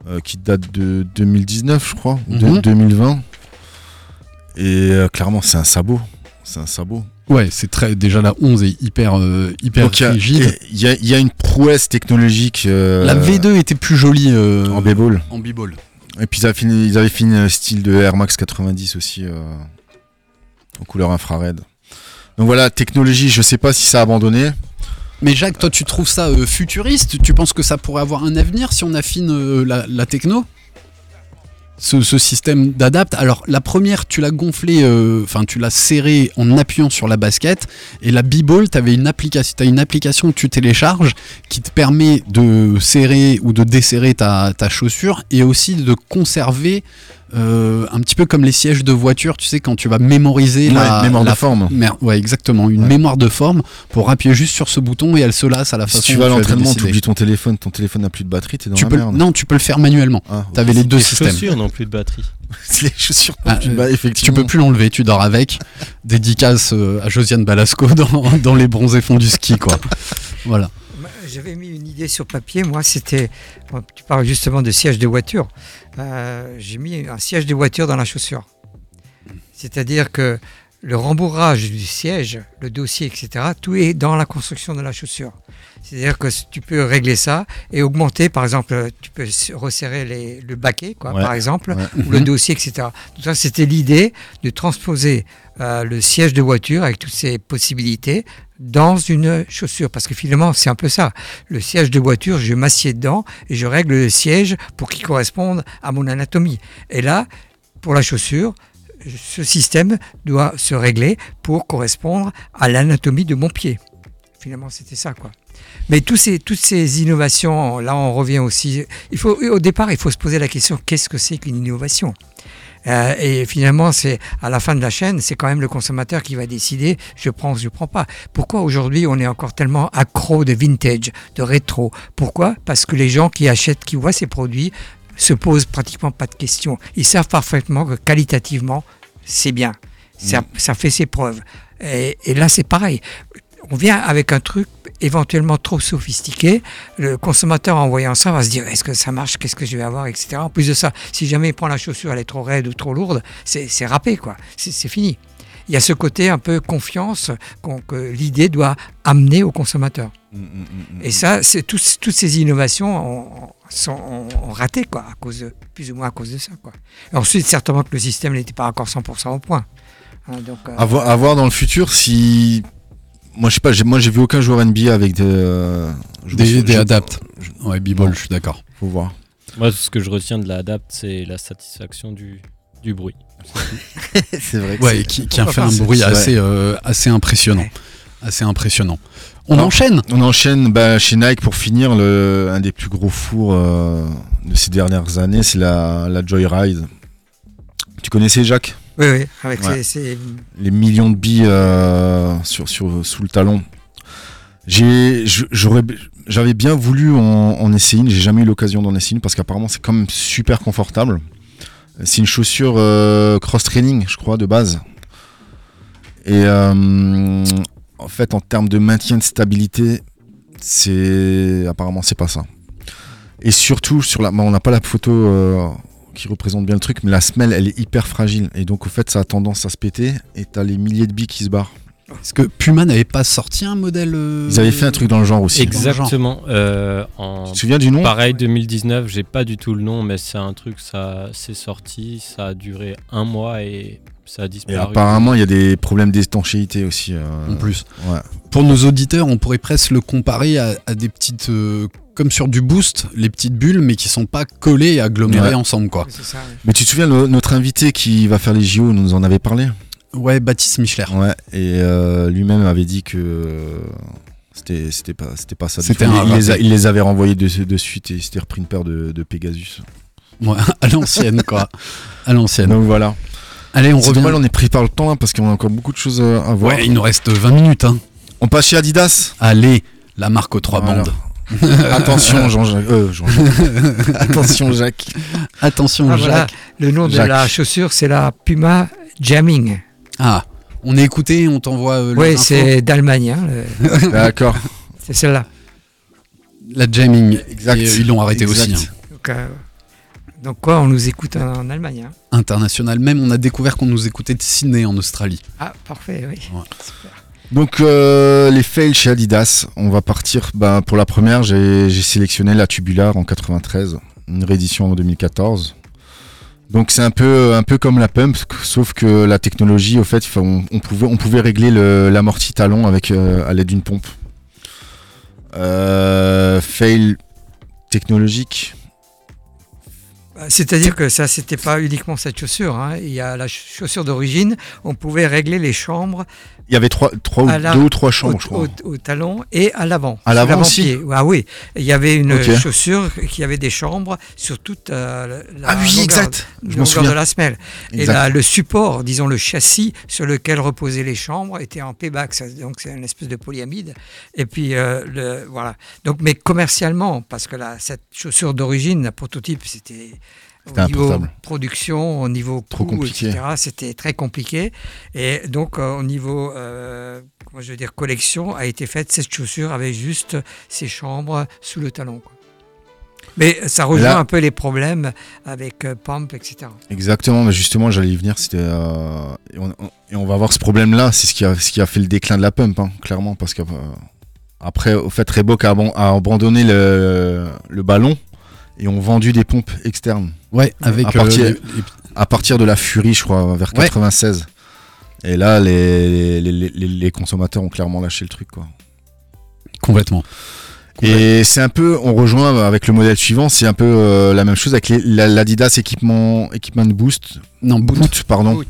euh, qui date de 2019, je crois, ou de Mhm. 2020. Et euh, clairement, c'est un sabot. C'est un sabot. Ouais, c'est très. Déjà la 11 est hyper, euh, hyper Donc il y a- rigide. il y, a- y a une prouesse technologique. La V2 était plus jolie en b-ball. en b-ball. Et puis ils avaient fini, ils avaient fini un style de Air Max 90 aussi, en couleur infrared. Donc voilà, technologie, je sais pas si ça a abandonné. Mais Jacques, toi, tu trouves ça euh, futuriste? Tu penses que ça pourrait avoir un avenir si on affine euh, la, techno? Ce, système d'adapt. Alors, la première, tu l'as gonflé, euh, enfin, tu l'as serré en appuyant sur la basket. Et la B-Ball, tu une application, as une application que tu télécharges qui te permet de serrer ou de desserrer ta chaussure et aussi de conserver euh, un petit peu comme les sièges de voiture, tu sais, quand tu vas mémoriser la, Ouais, mémoire la de forme. Mer- ouais, exactement. Une Ouais. mémoire de forme pour appuyer juste sur ce bouton et elle se lasse à la Si façon tu vas à l'entraînement, tu oublies ton téléphone, ton téléphone n'a plus de batterie, t'es dans Tu la peux, merde. non, tu peux le faire manuellement. Ah, T'avais les deux Les systèmes. chaussures n'ont plus de batterie. les chaussures. Ah, tu- euh, bah, Tu effectivement. peux plus l'enlever, tu dors avec. Dédicace euh, à Josiane Balasco dans, dans les bronzés fonds du ski, quoi. Voilà. J'avais mis une idée sur papier, moi, c'était. Tu parles justement de siège de voiture. Euh, J'ai mis un siège de voiture dans la chaussure. C'est-à-dire que le rembourrage du siège, le dossier, etc., tout est dans la construction de la chaussure. C'est-à-dire que tu peux régler ça et augmenter, par exemple, tu peux resserrer les- le baquet, quoi, Ouais. par exemple, Ouais. ou le Mhm. dossier, etc. Tout ça, c'était l'idée de transposer euh, le siège de voiture avec toutes ses possibilités dans une chaussure. Parce que finalement, c'est un peu ça. Le siège de voiture, je m'assieds dedans et je règle le siège pour qu'il corresponde à mon anatomie. Et là, pour la chaussure, ce système doit se régler pour correspondre à l'anatomie de mon pied. Finalement, c'était ça, quoi. Mais toutes ces innovations, là, on revient aussi. Il faut, au départ, il faut se poser la question qu'est-ce que c'est qu'une innovation? Euh, Et finalement, c'est à la fin de la chaîne, c'est quand même le consommateur qui va décider je prends ou je prends pas. Pourquoi aujourd'hui on est encore tellement accro de vintage, de rétro? Pourquoi? Parce que les gens qui achètent, qui voient ces produits, se posent pratiquement pas de questions. Ils savent parfaitement que qualitativement, c'est bien. Ça, ça fait ses preuves. Et, et là, c'est pareil. On vient avec un truc éventuellement trop sophistiqué. Le consommateur, en voyant ça, va se dire est-ce que ça marche Qu'est-ce que je vais avoir etc. En plus de ça, si jamais il prend la chaussure, elle est trop raide ou trop lourde, c'est râpé, quoi. C'est fini. Il y a ce côté un peu confiance qu'on- que l'idée doit amener au consommateur. Mm, mm, mm, mm. Et ça, c'est tous- toutes ces innovations ont, sont, ont- ont raté, quoi, à cause de, plus ou moins à cause de ça, quoi. Et ensuite, certainement que le système n'était pas encore 100% au point. Hein, donc, euh, À voir, à voir dans le futur si. Moi, je sais pas, moi j'ai vu aucun joueur NBA avec des. euh, Des, adaptes. Ouais, b-ball, je suis d'accord. Faut voir. Moi, ce que je retiens de la adapt, c'est la satisfaction du, du bruit. c'est vrai. Ouais, et qui, qui a fait un bruit assez, euh, assez impressionnant. Ouais. Assez impressionnant. On Alors, enchaîne On enchaîne bah, chez Nike pour finir le, un des plus gros fours euh, de ces dernières années, c'est la, la Joyride. Tu connaissais Jacques? Oui, oui, avec Ouais. ces, ces- Les millions de billes euh, sur, sur, sous le talon. J'ai, je- j'aurais, j'avais bien voulu en, en essayer une, j'ai jamais eu l'occasion d'en essayer une parce qu'apparemment c'est quand même super confortable. C'est une chaussure euh, cross-training, je crois, de base. Et euh, en fait, en termes de maintien de stabilité, c'est apparemment c'est pas ça. Et surtout sur la, bon, on n'a pas la photo euh, qui représente bien le truc, mais la semelle elle est hyper fragile et donc au fait ça a tendance à se péter et t'as les milliers de billes qui se barrent. Est-ce que Puma n'avait pas sorti un modèle euh, Ils avaient fait un truc dans le genre aussi. Exactement. euh, en Tu te souviens du nom pareil 2019, j'ai pas du tout le nom, mais c'est un truc, ça c'est sorti, ça a duré un mois et ça a Et disparu. apparemment, il y a des problèmes d'étanchéité aussi. euh, En plus. Ouais. Pour nos auditeurs, on pourrait presque le comparer à, à des petites. Comme sur du boost, les petites bulles, mais qui sont pas collées et agglomérées Ouais. ensemble, quoi. Ça. Mais tu te souviens, no- notre invité qui va faire les JO nous en avait parlé? Ouais, Baptiste Michler. Ouais, et euh, lui-même avait dit que euh, c'était c'était pas, c'était pas ça. C'était il, les a- raté. il les avait renvoyés de, de suite et il s'était repris une paire de, de Pegasus. Ouais, à l'ancienne, quoi. À l'ancienne. Donc voilà. Allez, on C'est revient. dommage, on est pris par le temps là, parce qu'on a encore beaucoup de choses à à voir. Ouais, il nous reste 20 minutes. Hein. On passe chez Adidas. Allez, la marque aux trois Voilà. bandes. Attention Jean-Jacques. euh, Jean-Jacques. Attention Jacques. Attention, Ah, voilà. Jacques. Le nom de la chaussure, c'est la Puma Jamming. Ah, on est écouté, on t'envoie euh, les Oui, c'est d'Allemagne. hein, le- D'accord. c'est celle-là. la jamming. Exact. Et, euh, ils l'ont arrêté Exact. aussi. hein. Donc, euh, donc quoi, on nous écoute en, en Allemagne. hein. International. Même, on a découvert qu'on nous écoutait de Sydney en Australie. Ah, parfait, oui. Ouais. Super. Donc euh, les fails chez Adidas, on va partir. Ben, pour la première, j'ai sélectionné la tubular en 93, une réédition en 2014. Donc c'est un peu comme la pump, sauf que la technologie, au fait, on, pouvait on pouvait régler le- l'amorti talon avec euh, à l'aide d'une pompe. Euh, fail technologique. Bah, C'est-à-dire que ça, c'était pas uniquement cette chaussure. hein. Il y a la ch- chaussure d'origine, on pouvait régler les chambres Il y avait trois, trois la- deux ou trois au, chambres, je crois. au- au talon et à l'avant. À l'avant aussi. Ah oui, il y avait une chaussure qui avait des chambres sur toute euh, la Ah oui, longueur- exact. Je longueur de la semelle. Et là, le support, disons le châssis sur lequel reposaient les chambres était en payback, ça- donc c'est une espèce de polyamide. Et puis euh, le voilà. Donc mais commercialement, parce que là, cette chaussure d'origine, la prototype, C'était au niveau production, au niveau Trop coût, compliqué. etc. C'était très compliqué. Et donc euh, au niveau, euh, comment je veux dire, collection, a été faite cette chaussure avec juste ses chambres sous le talon. quoi. Mais ça rejoint Là- un peu les problèmes avec euh, Pump, etc. Exactement, mais justement, j'allais y venir. C'était euh, et, on, on- et on va voir ce problème-là. C'est ce qui a ce qui a fait le déclin de la pump, hein, clairement, parce qu'après, au fait, Reebok a, a abandonné le, le ballon et ont vendu des pompes externes Ouais, avec À partir- euh, les- les- à partir de la Fury, je crois, vers Ouais. 96. Et là, les, les, les- les consommateurs ont clairement lâché le truc, quoi. complètement. Et c'est un peu, on rejoint avec le modèle suivant, c'est un peu euh, la même chose avec les- la- l'Adidas équipement, équipement de boost, Non, boot. boot, pardon. Boot.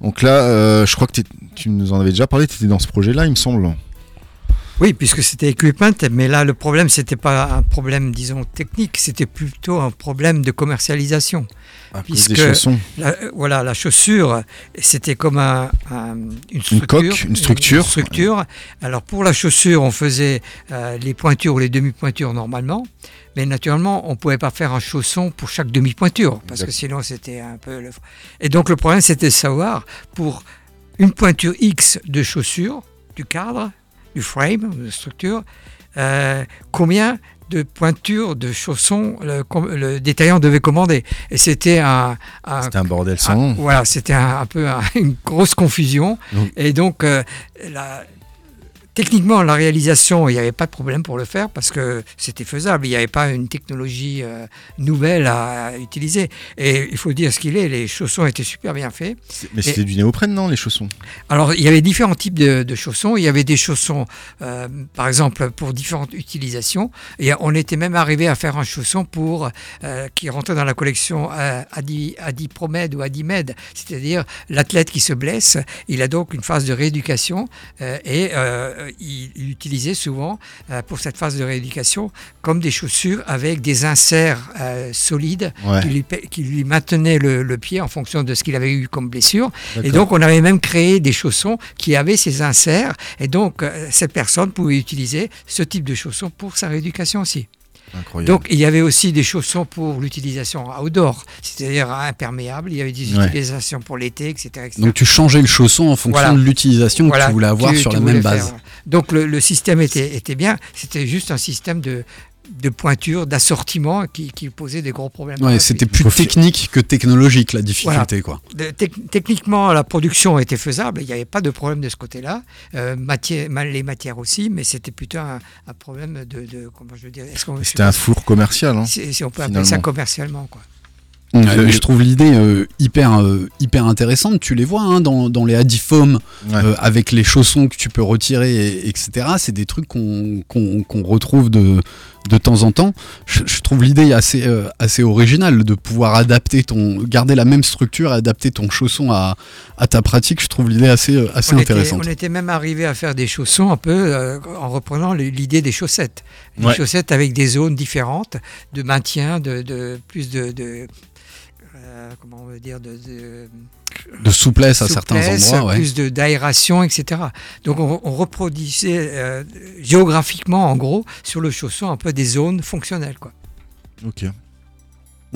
Donc là, euh, je crois que tu nous en avais déjà parlé, tu étais dans ce projet-là, il me semble. Oui, puisque c'était equipment, mais là le problème c'était pas un problème disons technique, c'était plutôt un problème de commercialisation. À cause Puisque-. La, euh, voilà, la chaussure, c'était comme un- un- une structure. coque, une structure. structure. Alors pour la chaussure, on faisait euh, les pointures ou les demi-pointures normalement, mais naturellement, on ne pouvait pas faire un chausson pour chaque demi-pointure, parce Exact. que sinon c'était un peu... Le... Et donc le problème, c'était de savoir, pour une pointure X de chaussure, du cadre, du frame, de structure, euh, combien de pointures de chaussons le, détaillant devait commander. Et c'était un, un- C'était un bordel sans voilà, c'était un, peu un- une grosse confusion. Donc- et donc, euh, la- techniquement, la réalisation, il n'y avait pas de problème pour le faire parce que c'était faisable. Il n'y avait pas une technologie euh, nouvelle à, utiliser. Et il faut dire ce qu'il est, les chaussons étaient super bien faits. Mais c'était du néoprène, non, les chaussons? Alors, il y avait différents types de, de chaussons. Il y avait des chaussons, euh, par exemple, pour différentes utilisations. Et on était même arrivé à faire un chausson pour euh, qui rentrait dans la collection euh, Adi, Adipromed ou Adimed, c'est-à-dire l'athlète qui se blesse. Il a donc une phase de rééducation et il, il utilisait souvent euh, pour cette phase de rééducation comme des chaussures avec des inserts euh, solides Ouais. qui, lui, pa- qui lui maintenaient le, le pied en fonction de ce qu'il avait eu comme blessure. Et donc, on avait même créé des chaussons qui avaient ces inserts. Et donc, euh, cette personne pouvait utiliser ce type de chaussons pour sa rééducation aussi. Incroyable. Donc, il y avait aussi des chaussons pour l'utilisation outdoor, c'est-à-dire imperméables. Il y avait des Ouais. utilisations pour l'été, etc. etc. Donc tu changeais le chausson en fonction Voilà. de l'utilisation Voilà, que tu voulais avoir tu- sur tu la même base. Donc, le, le système était, était bien. C'était juste un système de, de pointure, d'assortiment qui, qui posait des gros problèmes. Ouais, c'était plus technique que technologique la difficulté quoi. De- tec- techniquement, la production était faisable, il n'y avait pas de problème de ce côté-là. Euh, matière- les matières aussi, mais c'était plutôt un, un problème de, de- Comment je C'était un four commercial. Hein. si, si on peut appeler ça commercialement. Quoi. Ouais, je trouve l'idée euh, hyper, euh, hyper intéressante. Tu les vois hein, dans, dans les Adifoam Ouais. euh, avec les chaussons que tu peux retirer, et- etc. C'est des trucs qu'on retrouve de, de temps en temps. Je, je trouve l'idée assez, euh, assez originale de pouvoir adapter ton, garder la même structure, adapter ton chausson à, à ta pratique. Je trouve l'idée assez, euh, assez on, était, intéressante. on était même arrivé à faire des chaussons un peu euh, en reprenant l'idée des chaussettes. Des Ouais. chaussettes avec des zones différentes de maintien, de, de plus de, de- comment on veut dire de, de De souplesse à certains endroits. Ouais. plus de d'aération, etc. Donc on, on reproduisait euh, géographiquement, en gros, sur le chausson un peu des zones fonctionnelles. Quoi. Ok.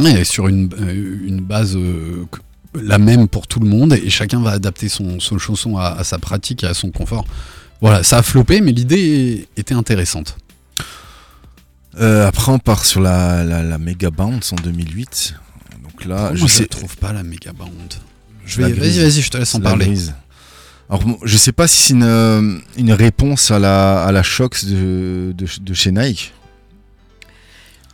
Ouais, sur une, euh, une base euh, la même pour tout le monde et chacun va adapter son, son chausson à, à sa pratique et à son confort. Voilà, ça a floppé, mais l'idée était intéressante. Euh, après, on part sur la, la, la Mega Bounce en 2008. Donc là, je ne trouve pas la méga. Je vais, grise. vas-y, vas-y, je te laisse en la parler. grise. Alors, bon, je sais pas si c'est une, euh, une réponse à la, à la Shox de, de, de chez Nike.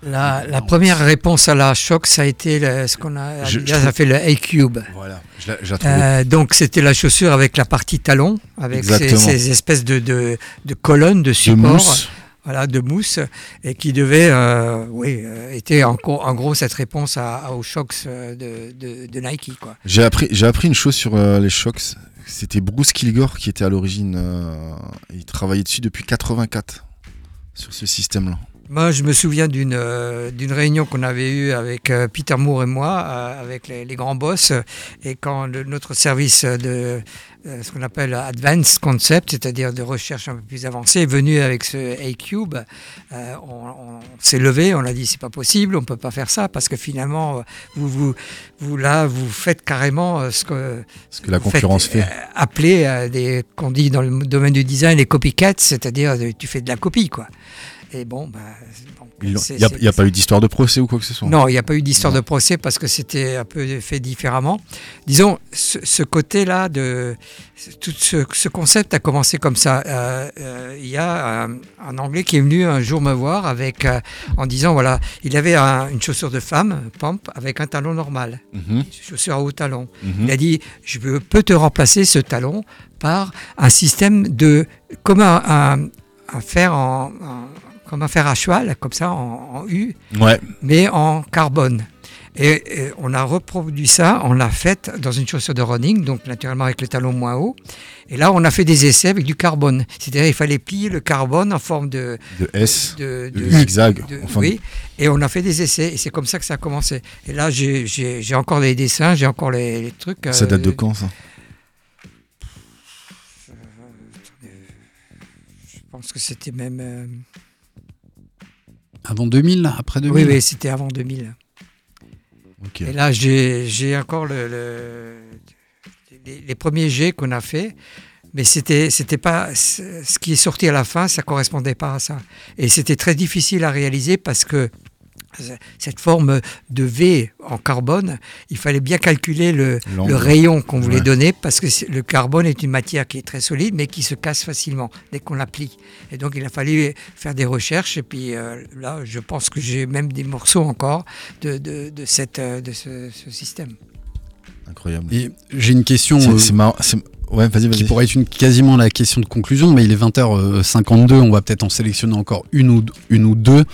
La, la première réponse à la choc, ça a été le- ce qu'on a, Je- Adidas je a fait le A-Cube. Voilà, je la, je la trouve. Euh, donc c'était la chaussure avec la partie talon, avec ces, espèces de, de, de colonnes de de support, mousse. Voilà, de mousse, et qui devait, euh, oui, euh, était en, gros cette réponse à, aux chocs euh, de, Nike. J'ai appris, j'ai appris une chose sur euh, les Shox. C'était Bruce Kilgore qui était à l'origine. il travaillait dessus depuis 84 sur ce système-là. Moi, je me souviens d'une euh, d'une réunion qu'on avait eue avec euh, Peter Moore et moi, euh, avec les, les grands boss, et quand le- notre service de ce qu'on appelle Advanced Concept, c'est-à-dire de recherche un peu plus avancée, est venu avec ce A-Cube, on, on s'est levé, on a dit c'est pas possible, on peut pas faire ça, parce que finalement, vous, vous, vous là, vous faites carrément ce que Ce que la faites, concurrence fait. appeler des qu'on dit dans le domaine du design les copycats, c'est-à-dire tu fais de la copie, quoi. Et bon, bah, Il n'y a, y a pas eu d'histoire de procès ou quoi que ce soit. non, il n'y a pas eu d'histoire de procès parce que c'était un peu fait différemment. Disons, ce, ce côté-là de tout ce, ce concept a commencé comme ça. Euh, euh, Il y a un, un Anglais qui est venu un jour me voir avec euh, en disant voilà, il avait un- une chaussure de femme, pump, avec un talon normal, Mhm, une chaussure à haut talon. mhm. Il a dit je peux- peux te remplacer ce talon par un système de comme un, un- un fer en, en- comme un fer à cheval, comme ça en, en U Ouais, mais en carbone. Et, et on a reproduit ça, on l'a fait dans une chaussure de running, donc naturellement avec le talon moins haut. Et là, on a fait des essais avec du carbone. C'est-à-dire, il fallait plier le carbone en forme de. de S, de, de zigzag. enfin, oui, et on a fait des essais, et c'est comme ça que ça a commencé. Et là, j'ai- encore les dessins, j'ai encore les, les trucs. Ça euh, date de quand ça? Je pense que c'était même. euh, Avant 2000, après 2000 oui, oui, c'était avant 2000. Ok. Et là, j'ai encore le, le- les, les premiers jets qu'on a fait, mais c'était c'était pas ce ce qui est sorti à la fin, ça correspondait pas à ça. Et c'était très difficile à réaliser parce que cette forme de V en carbone, il fallait bien calculer le, rayon qu'on voulait Ouais. donner parce que le carbone est une matière qui est très solide mais qui se casse facilement dès qu'on la plie. Et donc il a fallu faire des recherches et puis euh, là je pense que j'ai même des morceaux encore de, de, de cette, euh, de ce, ce système. Incroyable. J'ai une question C'est euh, marrant. Ouais, qui pourrait être une, quasiment la question de conclusion, mais il est 20h52, on va peut-être en sélectionner encore une ou, une ou deux.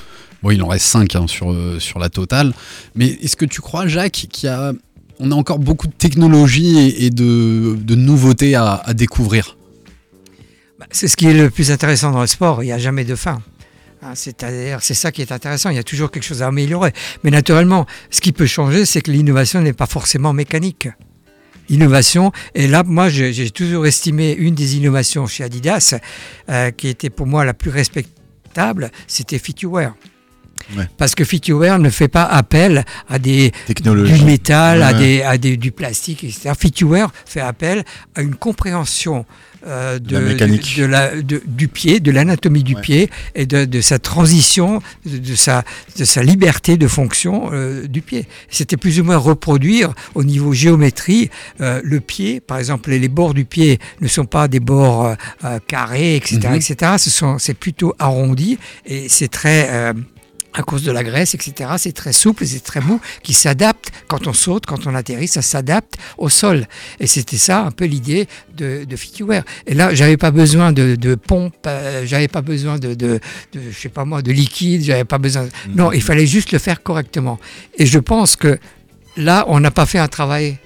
Bon, il en reste 5 sur, euh, sur la totale. Mais est-ce que tu crois, Jacques, qu'il y a, on a encore beaucoup de technologies et, de, de nouveautés à, découvrir? Bah, C'est ce qui est le plus intéressant dans le sport, il n'y a jamais de fin. Hein, C'est-à-dire, c'est ça qui est intéressant, il y a toujours quelque chose à améliorer. Mais naturellement, ce qui peut changer, c'est que l'innovation n'est pas forcément mécanique. Innovation, et là, moi, j'ai toujours estimé une des innovations chez Adidas, euh, qui était pour moi la plus respectable, c'était Fit You Wear. Ouais. Parce que Fit You Wear ne fait pas appel à des, du métal, à, des, à des, du plastique, etc. Fitware fait appel à une compréhension euh, de, La mécanique. de- de la- de- du pied, de l'anatomie du Ouais. pied et de, de sa transition, de, sa, de sa liberté de fonction euh, du pied. C'était plus ou moins reproduire au niveau géométrie euh, le pied. Par exemple, les, les bords du pied ne sont pas des bords carrés, etc., Mhm. etc. Ce sont, c'est plutôt arrondi et c'est très à cause de la graisse, etc. C'est très souple, c'est très mou, qui s'adapte quand on saute, quand on atterrit, ça s'adapte au sol. Et c'était ça un peu l'idée de, de. Et là, j'avais pas besoin de, de pompe, euh, j'avais pas besoin de, de, de, je sais pas moi, de liquide, j'avais pas besoin. Non, il fallait juste le faire correctement. Et je pense que là, on n'a pas fait un travail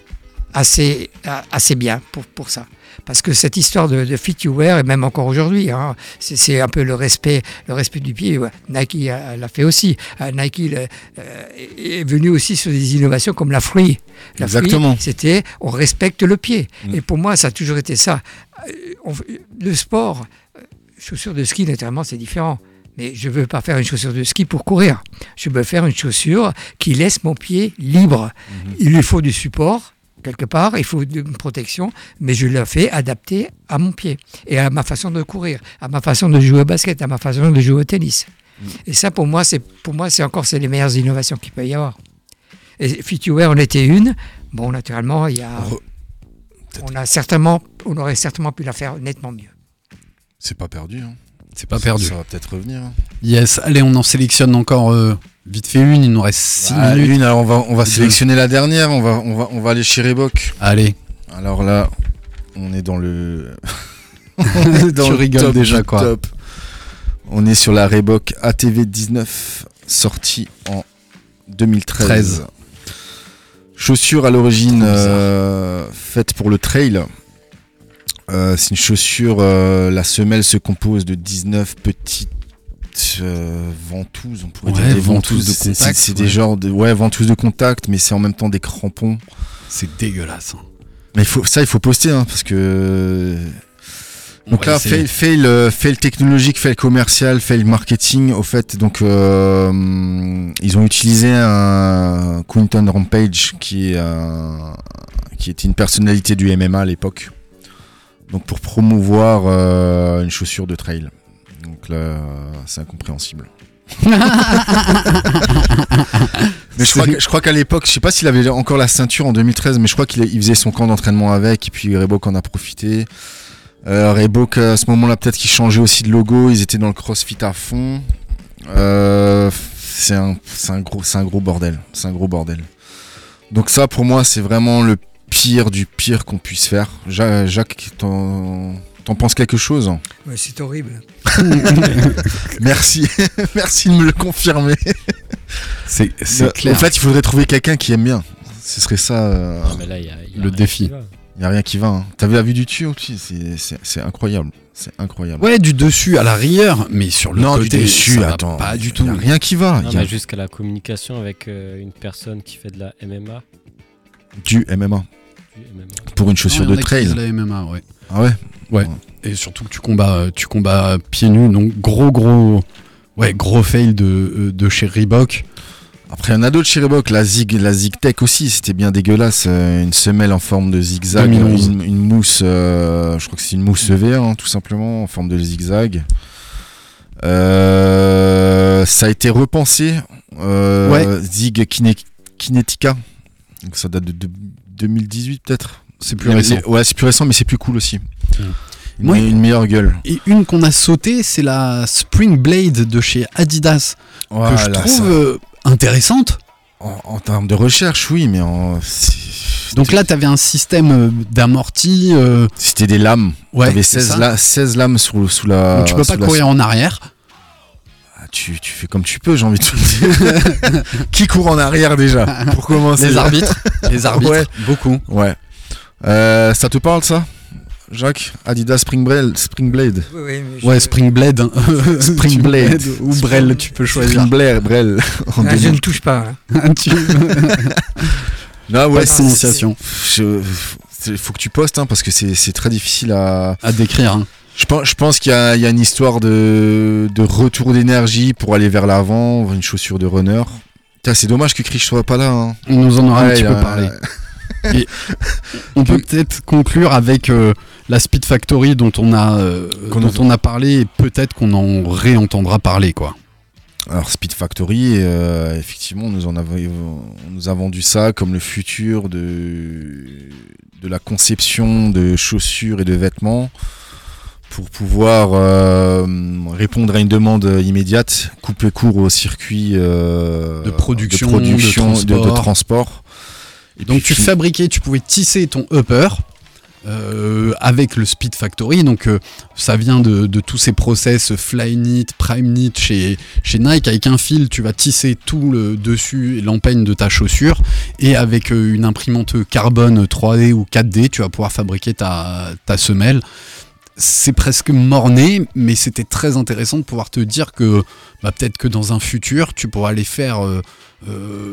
assez, assez bien pour, pour ça. Parce que cette histoire de, de fit you wear, et même encore aujourd'hui, hein, c'est un peu le respect, le respect du pied. ouais. Nike euh, l'a fait aussi. Euh, Nike le- euh, est venu aussi sur des innovations comme la free. La Exactement. c'était on respecte le pied. Mm. Et pour moi, ça a toujours été ça. On- le sport, chaussures de ski, naturellement, c'est différent. Mais je ne veux pas faire une chaussure de ski pour courir. Je veux faire une chaussure qui laisse mon pied libre. Il lui faut du support, quelque part, il faut une protection, mais je la fais adapter à mon pied et à ma façon de courir, à ma façon de jouer au basket, à ma façon de jouer au tennis. Et ça, pour moi, c'est pour moi, c'est encore c'est les meilleures innovations qu'il peut y avoir. Et Fit You Wear en était une. Bon, naturellement, il y a, Re- on a certainement, on aurait certainement pu la faire nettement mieux. C'est pas perdu. Hein. C'est pas perdu. Ça va peut-être revenir. hein. Yes, allez, on en sélectionne encore euh, vite fait une. Il nous reste 6 Ah, minutes. une, alors on va, on va Deux. sélectionner la dernière. On va, on va, on va aller chez Reebok. Allez, Alors là, on est dans le. dans tu le rigoles top déjà quoi. top. On est sur la Reebok ATV 19, sortie en 2013. 13. Chaussure à l'origine euh, faite pour le trail. Euh, c'est une chaussure, euh, la semelle se compose de 19 petites euh, ventouses, on pourrait Ouais, dire des ventouses ventouses, de c'est- c'est- contact, C'est ouais. des genres de ouais, ventouses de contact, mais c'est en même temps des crampons. C'est dégueulasse. hein. Mais il faut, ça, il faut poster, hein, parce que. On Donc là, fail, fail, euh, fail technologique, fail commercial, fail marketing. Au fait, donc euh, ils ont utilisé un Quinton Rampage qui est un- qui était une personnalité du MMA à l'époque. Donc pour promouvoir euh, une chaussure de trail. Donc là, c'est incompréhensible. Mais je crois, que- je crois qu'à l'époque, je sais pas s'il avait encore la ceinture en 2013, mais je crois qu'il il faisait son camp d'entraînement avec, et puis Reebok en a profité. Euh, Reebok, à ce moment-là, peut-être qu'ils changeaient aussi de logo, ils étaient dans le crossfit à fond. Euh, c'est un, gros, c'est un gros bordel. C'est un gros bordel. Donc ça, pour moi, c'est vraiment le pire du pire qu'on puisse faire. Ja- Jacques, t'en, penses quelque chose Ouais, c'est horrible. Merci, merci de me le confirmer. C'est clair. En fait, il faudrait trouver quelqu'un qui aime bien. Ce serait ça. euh, Non, mais là, il y a, il y a Le défi. Il n'y a rien qui va. Hein. T'avais la vue du dessus aussi C'est- incroyable. C'est incroyable. Ouais, du dessus à l'arrière, mais sur le non, côté, du dessus, ça va attends. pas du Il tout. n'y a rien qui va. Non, Il y a jusqu'à la communication avec euh, une personne qui fait de la MMA. du MMA du MMA. pour une chaussure Non, il y en de trail. la MMA, ouais. Ah ouais? Et surtout que tu combats, tu combats pieds nus, donc gros gros, ouais, gros fail de, euh, de chez Reebok. Après, il y en a d'autres chez Reebok. La Zig, la Zig Tech aussi, c'était bien dégueulasse. euh, une semelle en forme de zigzag. 2011. Une, une mousse, euh, je crois que c'est une mousse EVA, hein, tout simplement, en forme de zigzag. Euh, ça a été repensé. Euh, Ouais. Zig Kine- Kinetica. Donc ça date de, de 2018 peut-être. C'est plus récent. Ouais, c'est plus récent, mais c'est plus cool aussi. Une, une meilleure gueule. Et une qu'on a sautée, c'est la Spring Blade de chez Adidas, que je trouve ça. euh, intéressante. En, en termes de recherche, oui, mais en. Donc là, tu avais un système euh, d'amorti. euh, C'était des lames. ouais, T'avais c'est 16, ça. la- 16 lames sous, sous la. Donc tu peux pas la- courir en arrière. Ah, tu, tu fais comme tu peux, j'ai envie de te dire. Qui court en arrière déjà Pour commencer? Les arbitres. Les arbitres. Ouais. Beaucoup. Ouais. Euh, ça te parle ça? Jacques Adidas Spring Blade, Spring Blade. Oui, oui, mais je- Ouais, Spring Blade. hein. Tu-. Ou Brel, tu peux choisir. Spring Blade, Brel. Ah, je 2000. ne touche pas. hein. Tu- Ah ouais, Pas de c'est- prononciation je- faut que tu postes hein, parce que c'est très difficile à. à décrire. hein. Je pense, je pense qu'il y, y a une histoire de, de retour d'énergie pour aller vers l'avant, une chaussure de runner. C'est dommage que Chris soit pas là. hein. On nous en aura un Ouais, petit peu a- parlé. On peut peut-être conclure avec euh, la Speed Factory dont on a, euh, Qu'on dont a- on a parlé et peut-être qu'on en réentendra parler. quoi. Alors Speed Factory, euh, effectivement, nous, en a, on nous a vendu ça comme le futur de, de la conception de chaussures et de vêtements pour pouvoir euh, répondre à une demande immédiate, couper court au circuit euh, De production, de, production, de de- de transport. Et Donc tu fabriquais, tu pouvais tisser ton upper euh, avec le Speed Factory. Donc euh, ça vient de, tous ces process Flyknit, PrimeKnit chez, chez Nike. Avec un fil, tu vas tisser tout le dessus et l'empeigne de ta chaussure. Et avec euh, une imprimante carbone 3D ou 4D, tu vas pouvoir fabriquer ta, semelle. C'est presque morné, mais c'était très intéressant de pouvoir te dire que bah, peut-être que dans un futur, tu pourras aller faire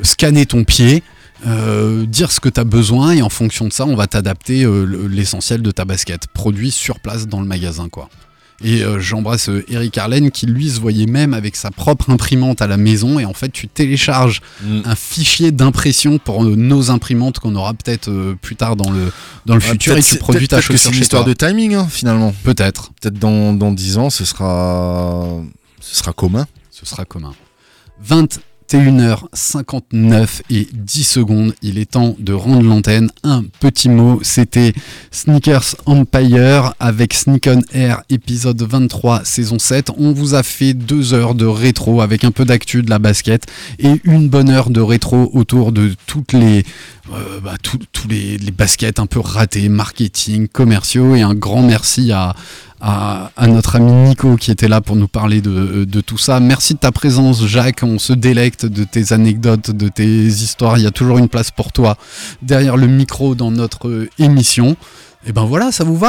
scanner ton pied, euh, dire ce que tu as besoin et en fonction de ça, on va t'adapter euh, le- l'essentiel de ta basket, produit sur place dans le magasin quoi. Et euh, j'embrasse Eric Arlen qui lui se voyait même avec sa propre imprimante à la maison et en fait tu télécharges Mm. un fichier d'impression pour euh, nos imprimantes qu'on aura peut-être euh, plus tard dans le, dans le Ah, futur et tu produis ta chaussure C'est une histoire toi. de timing hein, finalement. Peut-être, Peut-être dans, dans 10 ans, ce sera, ce sera commun. ce sera commun. 21h59 et 10 secondes, il est temps de rendre l'antenne. Un petit mot, c'était Sneakers Empire avec Sneak on Air épisode 23 saison 7. On vous a fait deux heures de rétro avec un peu d'actu de la basket et une bonne heure de rétro autour de toutes les euh, bah, tous- les, les baskets un peu ratés, marketing, commerciaux et un grand merci à, à, notre ami Nico qui était là pour nous parler de, de tout ça. Merci de ta présence Jacques, on se délecte de tes anecdotes, de tes histoires, il y a toujours une place pour toi derrière le micro dans notre euh, émission. Et ben voilà, ça vous va?